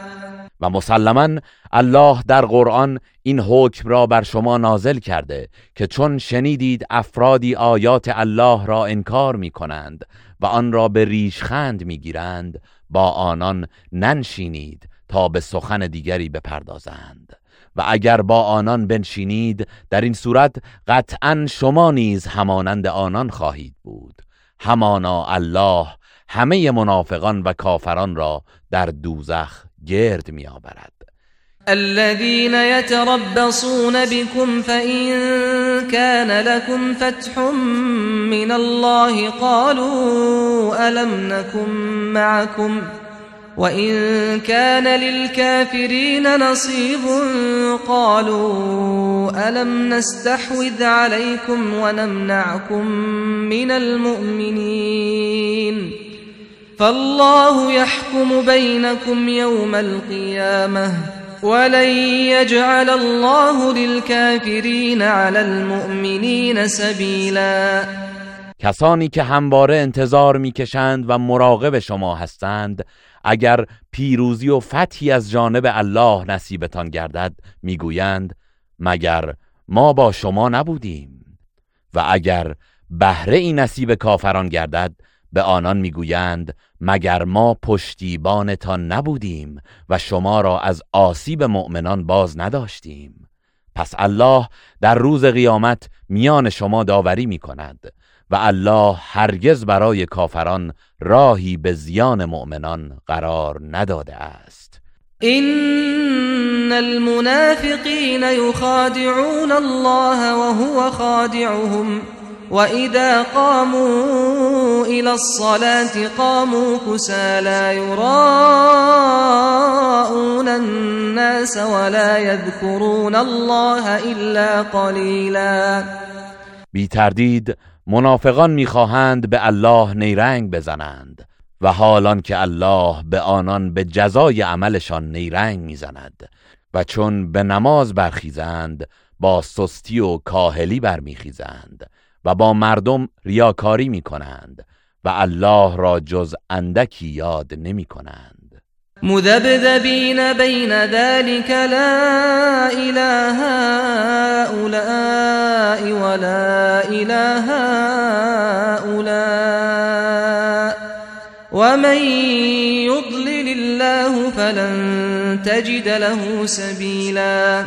و مسلما الله در قرآن این حکم را بر شما نازل کرده که چون شنیدید افرادی آیات الله را انکار می کنند و آن را به ریشخند می گیرند با آنان ننشینید تا به سخن دیگری بپردازند. و اگر با آنان بنشینید در این صورت قطعا شما نیز همانند آنان خواهید بود. همانا الله همه منافقان و کافران را در دوزخ گرد می آورد الذين يتربصون بكم فإن كان لكم فتح من الله قالوا ألم نكن معكم وإن كان للكافرين نصيب قالوا ألم نستحوذ عليكم ونمنعكم من المؤمنين. فالله يحكم بينكم يوم القيامة ولن يجعل الله للكافرين على المؤمنين سبيلا. کسانی که همواره انتظار می‌کشند و مراقب شما هستند اگر پیروزی و فتحی از جانب الله نصیبتان گردد می‌گویند مگر ما با شما نبودیم؟ و اگر بهره این نصیب کافران گردد به آنان می‌گویند مگر ما پشتیبانتان نبودیم و شما را از آسیب مؤمنان باز نداشتیم. پس الله در روز قیامت میان شما داوری می کند و الله هرگز برای کافران راهی به زیان مؤمنان قرار نداده است. إن المنافقين يخادعون الله وهو خادعهم. وإذا قاموا إلى الصلاة قاموا كسالى يراءون الناس ولا يذكرون الله إلا قليلا. بی تردید منافقان می‌خواهند به الله نیرنگ بزنند و حالان که الله به آنان به جزای عملشان نیرنگ می‌زند و چون به نماز برخیزند با سستی و کاهلی برمیخیزند. و با مردم ریاکاری می‌کنند و الله را جز اندکی یاد نمی کنند مذبذبين بين ذلك لا إله هؤلاء ولا إله هؤلاء ومن يضلل الله فلن تجد له سبيلا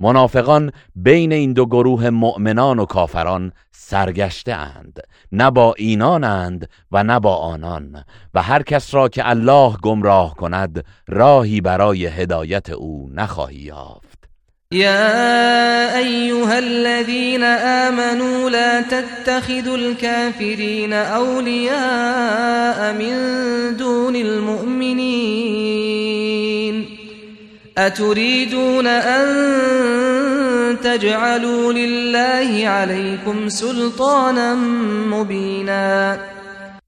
منافقان بین این دو گروه مؤمنان و کافران سرگشته اند. نه با اینانند و نه با آنان. و هر کس را که الله گمراه کند راهی برای هدایت او نخواهی یافت. يا أيها الذين آمنوا لا تتخذوا الكافرين أولياء من دون المؤمنين أتريدون أن تجعلوا لله عليكم سلطانا مبینا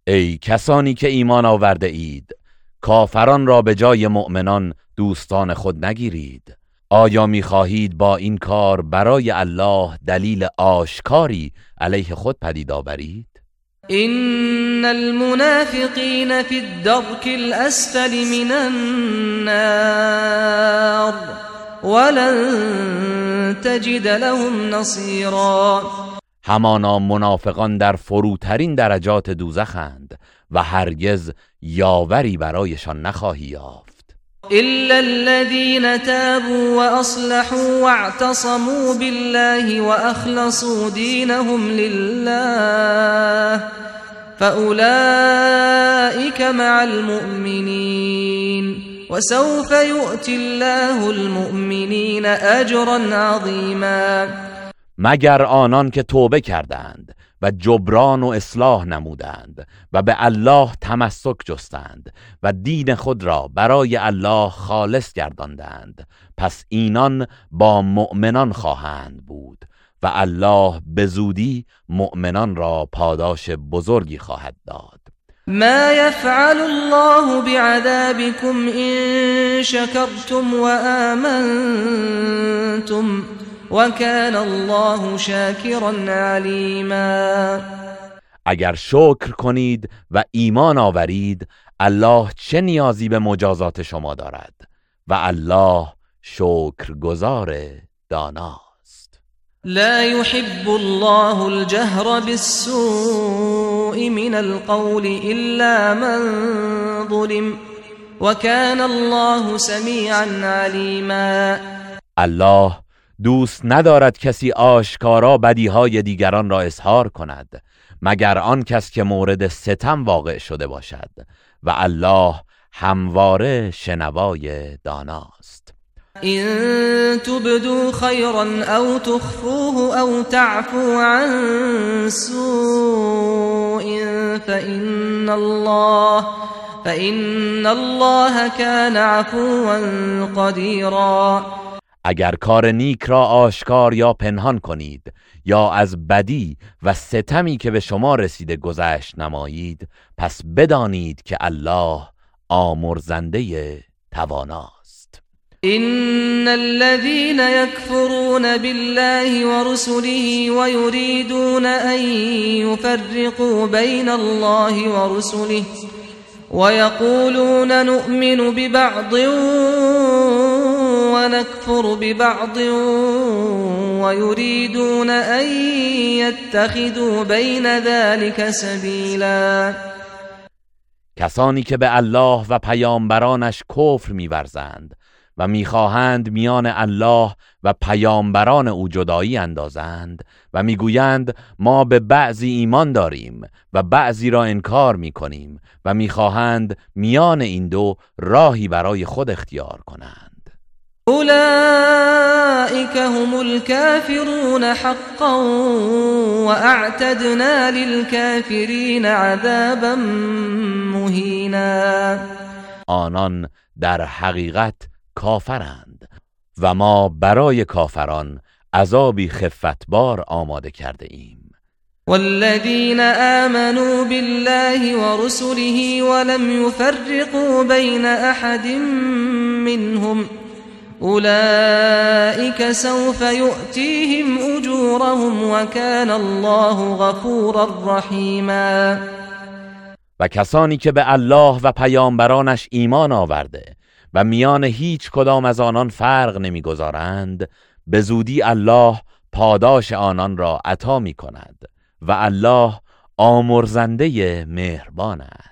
ای کسانی که ایمان آورده اید کافران را به جای مؤمنان دوستان خود نگیرید. آیا می‌خواهید با این کار برای الله دلیل آشکاری علیه خود پدید آورید؟ إن المنافقين في الدرك الأسفل من النار ولن تجد لهم نصيرا. همانا منافقان در فروترین درجات دوزخند و هرگز یاوری برایشان نخواهی یافت. إلا الذين تابوا وأصلحوا واعتصموا بالله وأخلصوا دينهم لله فأولئك مع المؤمنين وسوف يؤتي الله المؤمنين أجرا عظیما مگر آنان که توبه کردند و جبران و اصلاح نمودند و به الله تمسک جستند و دین خود را برای الله خالص گرداندند. پس اینان با مؤمنان خواهند بود و الله به زودی مؤمنان را پاداش بزرگی خواهد داد. ما يفعل الله بعذابكم إن شكرتم وآمنتم وكان الله شاكرا عليما. اگر شکر کنید و ایمان آورید الله چه نیازی به مجازات شما دارد؟ و الله شکرگزار داناست. لا يحب الله الجهر بالسوء من القول إلا من ظلم وكان الله سميعا عليما. الله دوست ندارد کسی آشکارا بدیهای دیگران را اظهار کند مگر آن کس که مورد ستم واقع شده باشد و الله همواره شنوای داناست. إن تبدوا خيرا أو تخفوه أو تعفو عن سوء فإن الله فإن الله كان عفوا قديرا. اگر کار نیک را آشکار یا پنهان کنید یا از بدی و ستمی که به شما رسیده گذشت نمایید پس بدانید که الله آمرزنده تواناست. إن الذين يكفرون بالله ورسله ويريدون أن يفرقوا بين الله ورسله ويقولون نؤمن ببعض ونكفر ببعض ويريدون أن يتخذوا بين ذلك سبيلا. کسانی که به الله و پیامبرانش کفر میورزند و می‌خواهند میان الله و پیامبران او جدایی اندازند و می‌گویند ما به بعضی ایمان داریم و بعضی را انکار می‌کنیم و می‌خواهند میان این دو راهی برای خود اختیار کنند. أولئك هم الكافرون حقا وأعتدنا للكافرين عذابا مهینا آنان در حقیقت کافرند و ما برای کافران عذابی خفتبار آماده کرده ایم. والذين آمنوا بالله ورسله ولم يفرقوا بين أحد منهم أولئك سوف يؤتيهم أجورهم وكان الله غفورا رحيما. و کسانی که به الله و پیامبرانش ایمان آورده و میان هیچ کدام از آنان فرق نمی‌گذارند به زودی الله پاداش آنان را عطا می کند و الله آمرزنده مهربان است.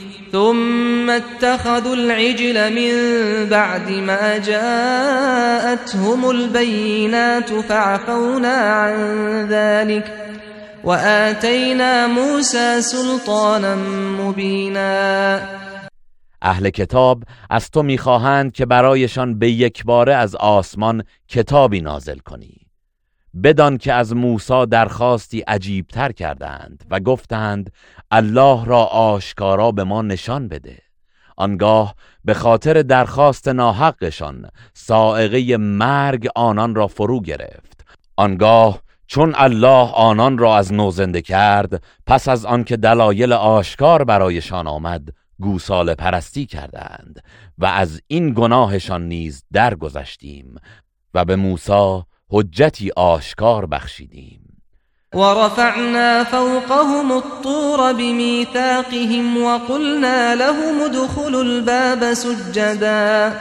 ثم اتخذوا العجل من بعد ما جاءتهم البينات فعفونا عن ذلك وآتينا موسى سلطانا مبينا. اهل کتاب از تو می‌خواهند که برایشان به یک باره از آسمان کتابی نازل کنی. بدان که از موسی درخواستی عجیبتر کردند و گفتند الله را آشکارا به ما نشان بده. آنگاه به خاطر درخواست ناحقشان سائقه مرگ آنان را فرو گرفت. آنگاه چون الله آنان را از نو زنده کرد پس از آنکه دلایل آشکار برایشان آمد گوساله پرستی کردند و از این گناهشان نیز درگذشتیم و به موسی حجتی آشکار بخشیدیم. ورفعنا فوقهم الطور بميثاقهم وقلنا لهم ادخلوا الباب سجدا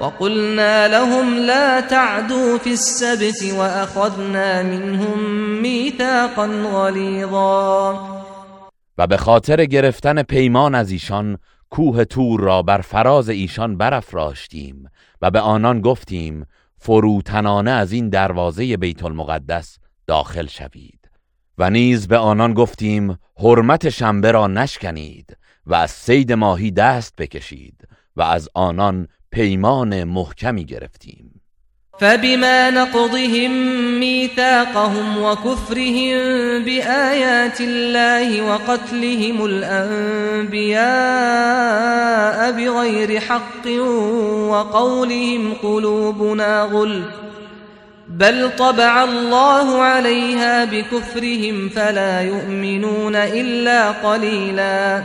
وقلنا لهم لا تعدوا في السبت وأخذنا منهم ميثاقا غليظا. و به خاطر گرفتن پیمان از ایشان کوه تور را بر فراز ایشان برافراشتیم و به آنان گفتیم فروتنانه از این دروازه بیت المقدس داخل شوید و نیز به آنان گفتیم حرمت شنبه را نشکنید و از سید ماهی دست بکشید و از آنان پیمان محکمی گرفتیم. فبما نقضهم ميثاقهم وكفرهم بآيات الله وقتلهم الأنبياء بغير حق وقولهم قلوبنا غلف بل طبع الله عليها بكفرهم فلا يؤمنون إلا قليلا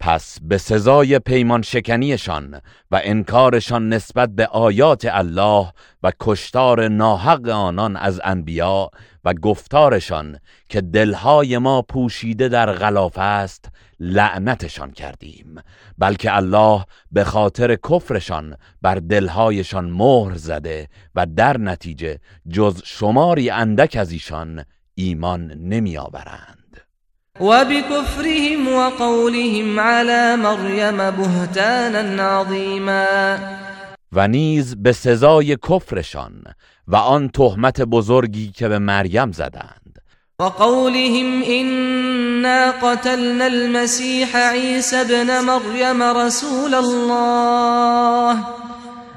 پس به سزای پیمان شکنیشان و انکارشان نسبت به آیات الله و کشتار ناحق آنان از انبیا و گفتارشان که دلهای ما پوشیده در غلاف است لعنتشان کردیم. بلکه الله به خاطر کفرشان بر دلهایشان مهر زده و در نتیجه جز شماری اندک از ایشان ایمان نمی آورند وبكفرهم وقولهم على مريم بهتانا عظیما و نیز به سزای کفرشان و آن تهمت بزرگی که به مریم زدند. وقولهم إنا قتلنا المسيح عيسى ابن مريم رسول الله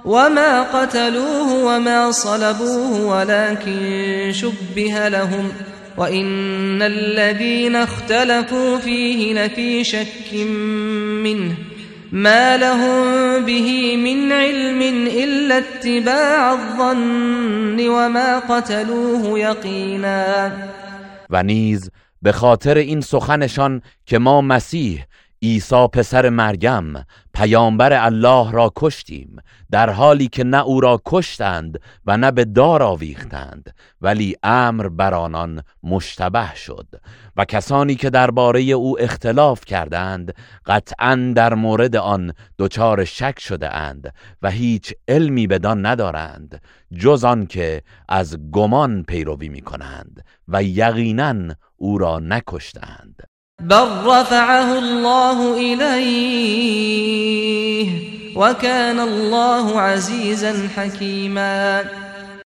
وما قتلوه وما صلبوه ولكن شبه لهم وإن الذين اختلفوا فيه لفي شك منه ما لهم به من علم إلا اتباع الظن وما قتلوه يقينا و نیز به خاطر این سخنشان که ما مسیح عیسی پسر مریم پیامبر الله را کشتیم در حالی که نه او را کشتند و نه به دار آویختند ولی امر بر آنان مشتبه شد و کسانی که درباره او اختلاف کردند قطعا در مورد آن دچار شک شده اند و هیچ علمی بدان ندارند جز آن که از گمان پیروی می کنند و یقینا او را نکشتند بل رفعه الله إليه وكان الله عزیزا حکیما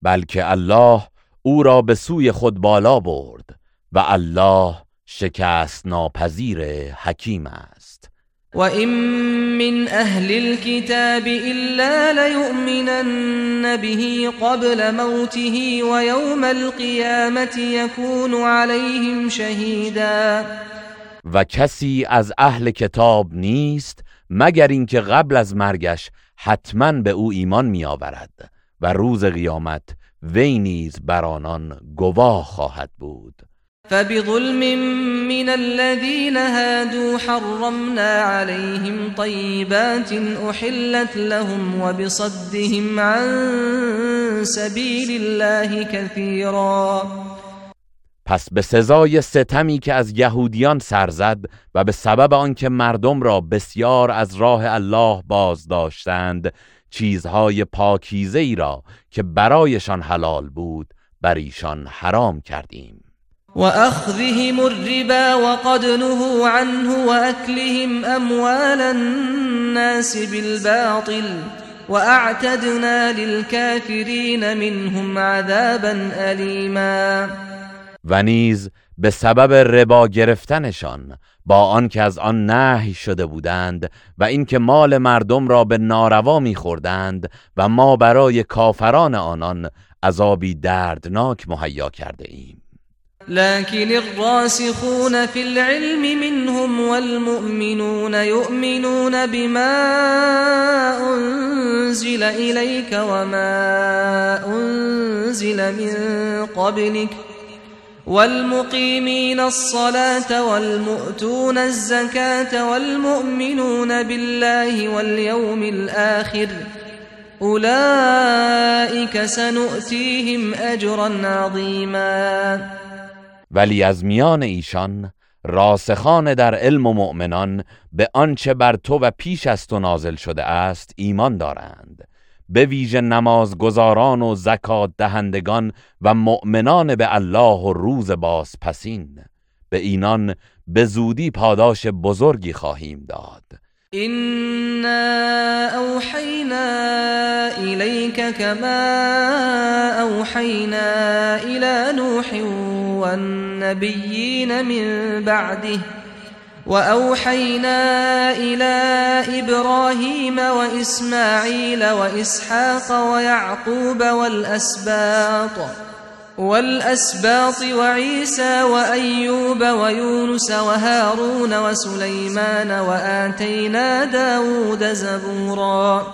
بلکه الله او را به سوی خود بالا برد و الله شکست ناپذیر حکیم است. و این من اهل الكتاب الا ليؤمنن به قبل موته و یوم القیامت یکون علیهم شهیدا. و کسی از اهل کتاب نیست مگر اینکه قبل از مرگش حتما به او ایمان می آورد و روز قیامت وی نیز بر آنان گواه خواهد بود. فبظلم من الذين هادوا حرمنا عليهم طيبات احلت لهم وبصدهم عن سبيل الله كثيرا پس به سزای ستمی که از یهودیان سرزد و به سبب آنکه مردم را بسیار از راه الله باز داشتند چیزهای پاکیزه ای را که برایشان حلال بود بر ایشان حرام کردیم. و اخذهم الربا وقد نهوا عنه واكلهم اموال الناس بالباطل واعتدنا للكافرين منهم عذابا الیما و نیز به سبب ربا گرفتنشان با آنکه از آن نهی شده بودند و اینکه مال مردم را به ناروا میخوردند و ما برای کافران آنان عذابی دردناک مهیا کرده ایم لكن الراسخون في العلم منهم والمؤمنون يؤمنون بما أنزل إليك وما أنزل من قبلك والمقيمين الصلاة والمؤتون الزكاة والمؤمنون بالله واليوم الآخر أولئك سنؤتيهم أجرا عظيما. ولی از میان ایشان راسخان در علم و مؤمنان به آنچه بر تو و پیش از تو نازل شده است ایمان دارند. به ویژه نمازگزاران و زکات دهندگان و مؤمنان به الله و روز باز پسین به اینان به زودی پاداش بزرگی خواهیم داد. إنا أوحينا إليك كما أوحينا إلى نوح والنبيين من بعده وأوحينا إلى إبراهيم وإسماعيل وإسحاق ويعقوب والأسباط والأسباط وعيسى وأيوب ويونس وهارون وسليمان وآتينا داود زبورا.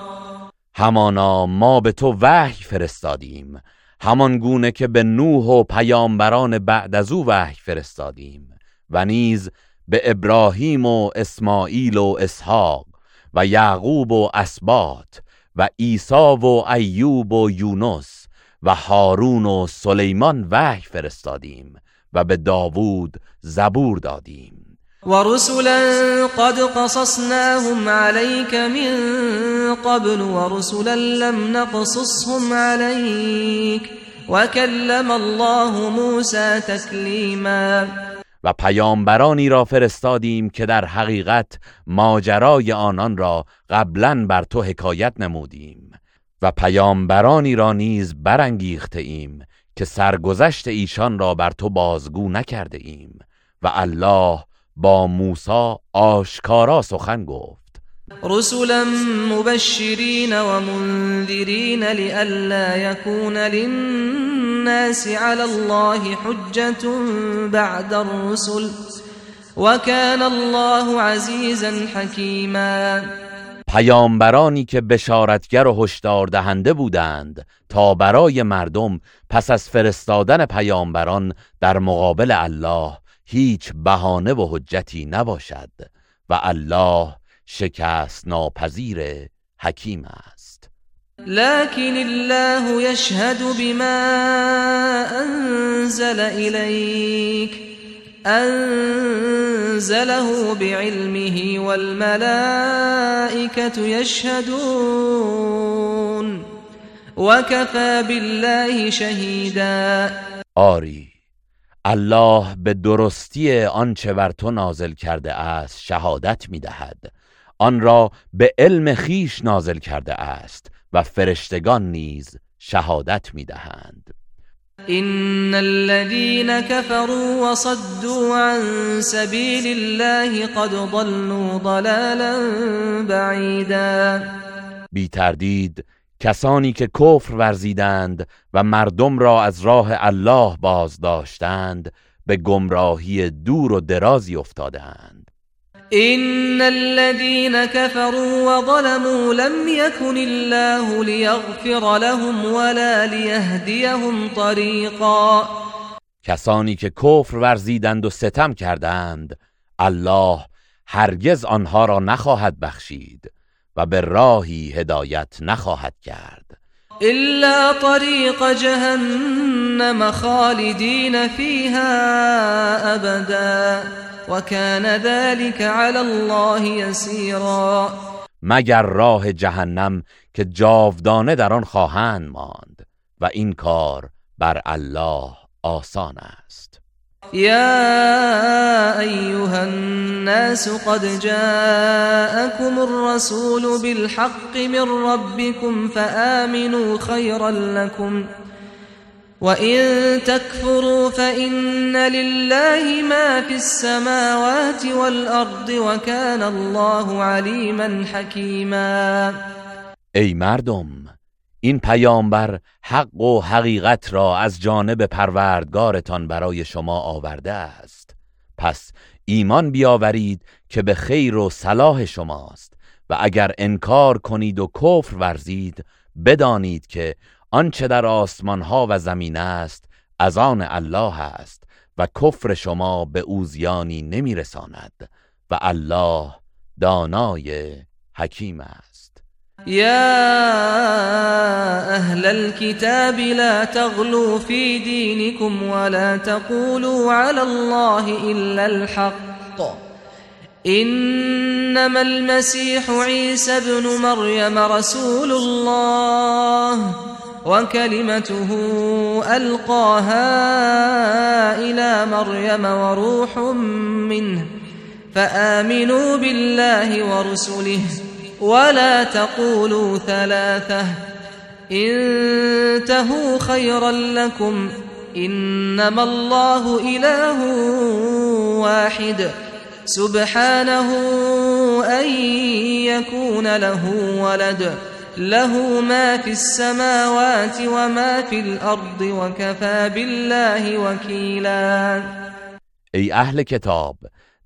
همانا ما به تو وحی فرستادیم همان گونه که به نوح و پیامبران بعد از أو وحی فرستادیم و نیز به ابراهیم و اسماعیل و اسحاق و یعقوب و اسبات و عیسی و ایوب و یونس و هارون و سلیمان وحی فرستادیم و به داوود زبور دادیم. و رسولا قد قصصناهم عليك من قبل و رسولا لم نقصصهم عليك وكلم الله موسى تكلیما و پیامبرانی را فرستادیم که در حقیقت ماجرای آنان را قبلا بر تو حکایت نمودیم و پیامبرانی را نیز برانگیخته ایم که سرگذشت ایشان را بر تو بازگو نکرده ایم و الله با موسی آشکارا سخن گفت. رسلا مبشرین و منذرین لئلا یکون للناس علی الله حجة بعد الرسل وكان الله عزیزا حکیما. پیامبرانی که بشارتگر و هشدار دهنده بودند تا برای مردم پس از فرستادن پیامبران در مقابل الله هیچ بهانه و حجتی نباشد و الله شکست ناپذیر حکیم است. لكن الله يشهد بما انزل اليك أنزله بعلمه والملائكة يشهدون وكفى بالله شهيدا آری الله به درستی آنچه بر تو نازل کرده است شهادت می‌دهد. آن را به علم خیش نازل کرده است و فرشتگان نیز شهادت می‌دهند. إن الذين كفروا وصدوا عن سبيل الله قد ضلوا ضلالا بعيدا. بی تردید کسانی که کفر ورزیدند و مردم را از راه الله باز داشتند به گمراهی دور و درازی افتادند إن الذين كفروا وظلموا لم يكن الله ليغفر لهم ولا ليهديهم طريقا. کسانی که کفر ورزیدند و ستم کردند الله هرگز آنها را نخواهد بخشید و به راهی هدایت نخواهد کرد. إلا طريق جهنم خالدين فيها أبدا وكان ذلك على الله يسيرا. مگر راه جهنم که جاودانه در آن خواهند ماند و این کار بر الله آسان است. يا أيها الناس قد جاءكم الرسول بالحق من ربكم فآمنوا خيرا لكم وإن تكفروا فإن لله ما في السماوات والأرض وكان الله عليما حكيما ای مردم این پیامبر حق و حقیقت را از جانب پروردگارتان برای شما آورده است. پس ایمان بیاورید که به خیر و صلاح شماست و اگر انکار کنید و کفر ورزید بدانید که آنچه در آسمان ها و زمین است از آن الله است و کفر شما به اوزیانی نمیرساند و الله دانای حکیم است. يا أهل الكتاب لا تغلوا في دينكم ولا تقولوا على الله إلا الحق. إنما المسيح عيسى ابن مريم رسول الله وكلمته ألقاها إلى مريم وروح منه فآمنوا بالله ورسله. ولا تقولوا ثلاثة. انتهوا خيرا لكم. إنما الله إله واحد. سبحانه أن يكون له ولد. له ما في السماوات وما في الأرض وكفى بالله وكيلا. ای أهل کتاب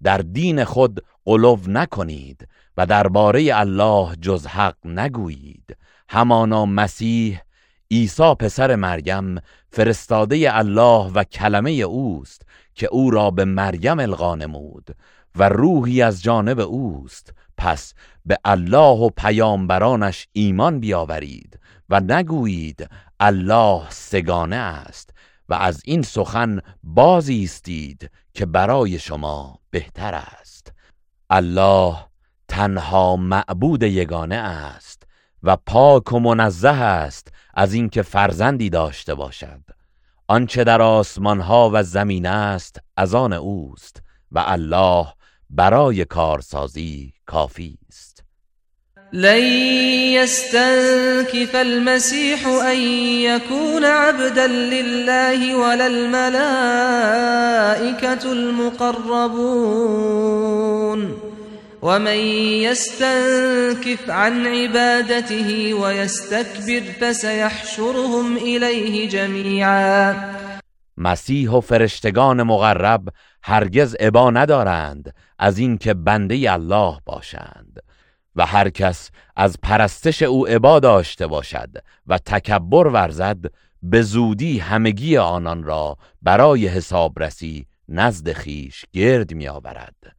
در دین خود قلو نکنید. و درباره الله جز حق نگویید. همانا مسیح عیسی پسر مریم فرستاده الله و کلمه اوست که او را به مریم القا نمود و روحی از جانب اوست. پس به الله و پیامبرانش ایمان بیاورید و نگویید الله سگانه است و از این سخن بازی استید که برای شما بهتر است. الله تنها معبود یگانه است و پاک و منزه است از اینکه فرزندی داشته باشد. آنچه در آسمان ها و زمین است از آن اوست و الله برای کارسازی کافی است. لن يستنكف المسيح أن يكون عبدا لله ولا الملائكة المقربون. ومن يستنكف عن عبادته ويستكبر فسيحشرهم إليه جميعا. مسیح و فرشتگان مقرب هرگز عبا ندارند از اینکه بنده الله باشند و هر کس از پرستش او عبا داشته باشد و تکبر ورزد به زودی همگی آنان را برای حسابرسی نزد خیش گرد می آورد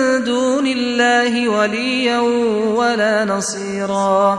دون الله وليا ولا نصيرا.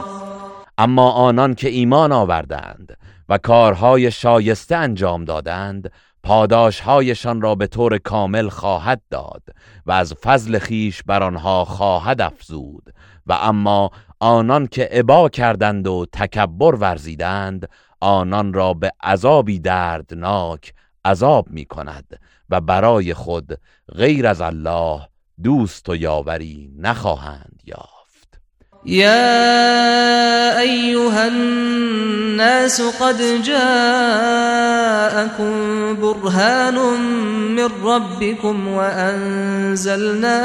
اما آنان که ایمان آوردند و کارهای شایسته انجام دادند پاداشهایشان را به طور کامل خواهد داد و از فضل خیش بر آنها خواهد افزود. و اما آنان که عبا کردند و تکبر ورزیدند آنان را به عذابی دردناک عذاب می کند و برای خود غیر از الله دوست و یاوری نخواهند یافت. يا أيها الناس قد جاءكم برهان من ربكم وأنزلنا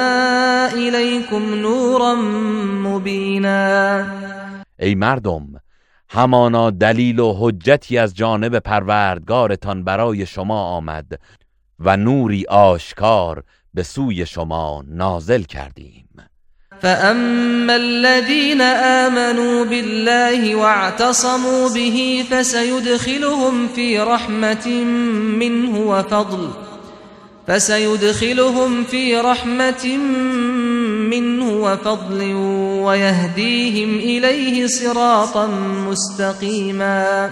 إليكم نورا مبينا ای مردم همانا دلیل و حجتی از جانب پروردگارتان برای شما آمد و نوری آشکار به سوی شما نازل کردیم. فأما الذين آمنوا بالله واعتصموا به فسيدخلهم في رحمة منه وفضل فسيدخلهم في رحمة منه وفضل ويهديهم إليه صراطا مستقيما.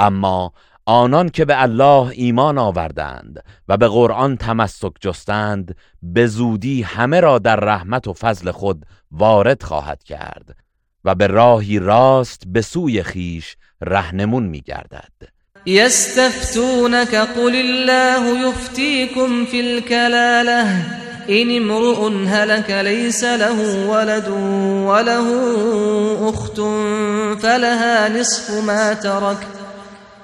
أما آنان که به الله ایمان آوردند و به قرآن تمسک جستند به زودی همه را در رحمت و فضل خود وارد خواهد کرد و به راهی راست به سوی خیش رهنمون می گردد يستفتونك قل الله يفتيكم في الكلاله إن امرؤ هلك ليس له ولد وله أخت فلها نصف ما ترك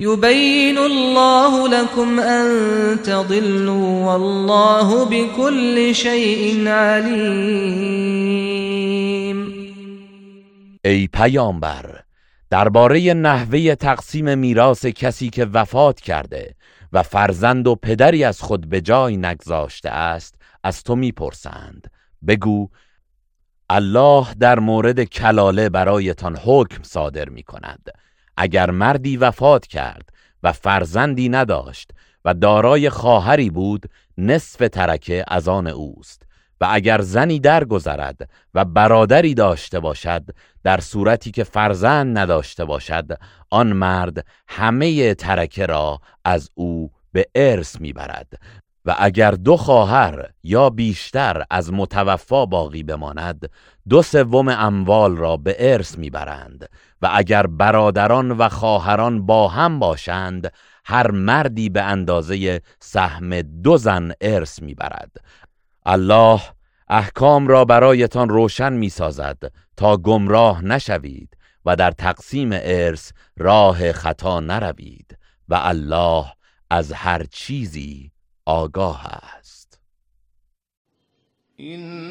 يبين الله لكم أن تضلوا والله بكل شيء عليم. ای پیامبر درباره نحوه تقسیم میراث کسی که وفات کرده و فرزند و پدری از خود به جای نگذاشته است از تو می‌پرسند. بگو الله در مورد کلاله برایتان حکم صادر می کند اگر مردی وفات کرد و فرزندی نداشت و دارای خواهری بود نصف ترکه از آن اوست. و اگر زنی درگذرد و برادری داشته باشد در صورتی که فرزند نداشته باشد آن مرد همه ترکه را از او به ارث می‌برد. و اگر دو خواهر یا بیشتر از متوفا باقی بماند دو سوم اموال را به ارث می‌برند. و اگر برادران و خواهران با هم باشند هر مردی به اندازه سهم دو زن ارث می‌برد. الله احکام را برایتان روشن می‌سازد تا گمراه نشوید و در تقسیم ارث راه خطا نروید و الله از هر چیزی آگاه است. إن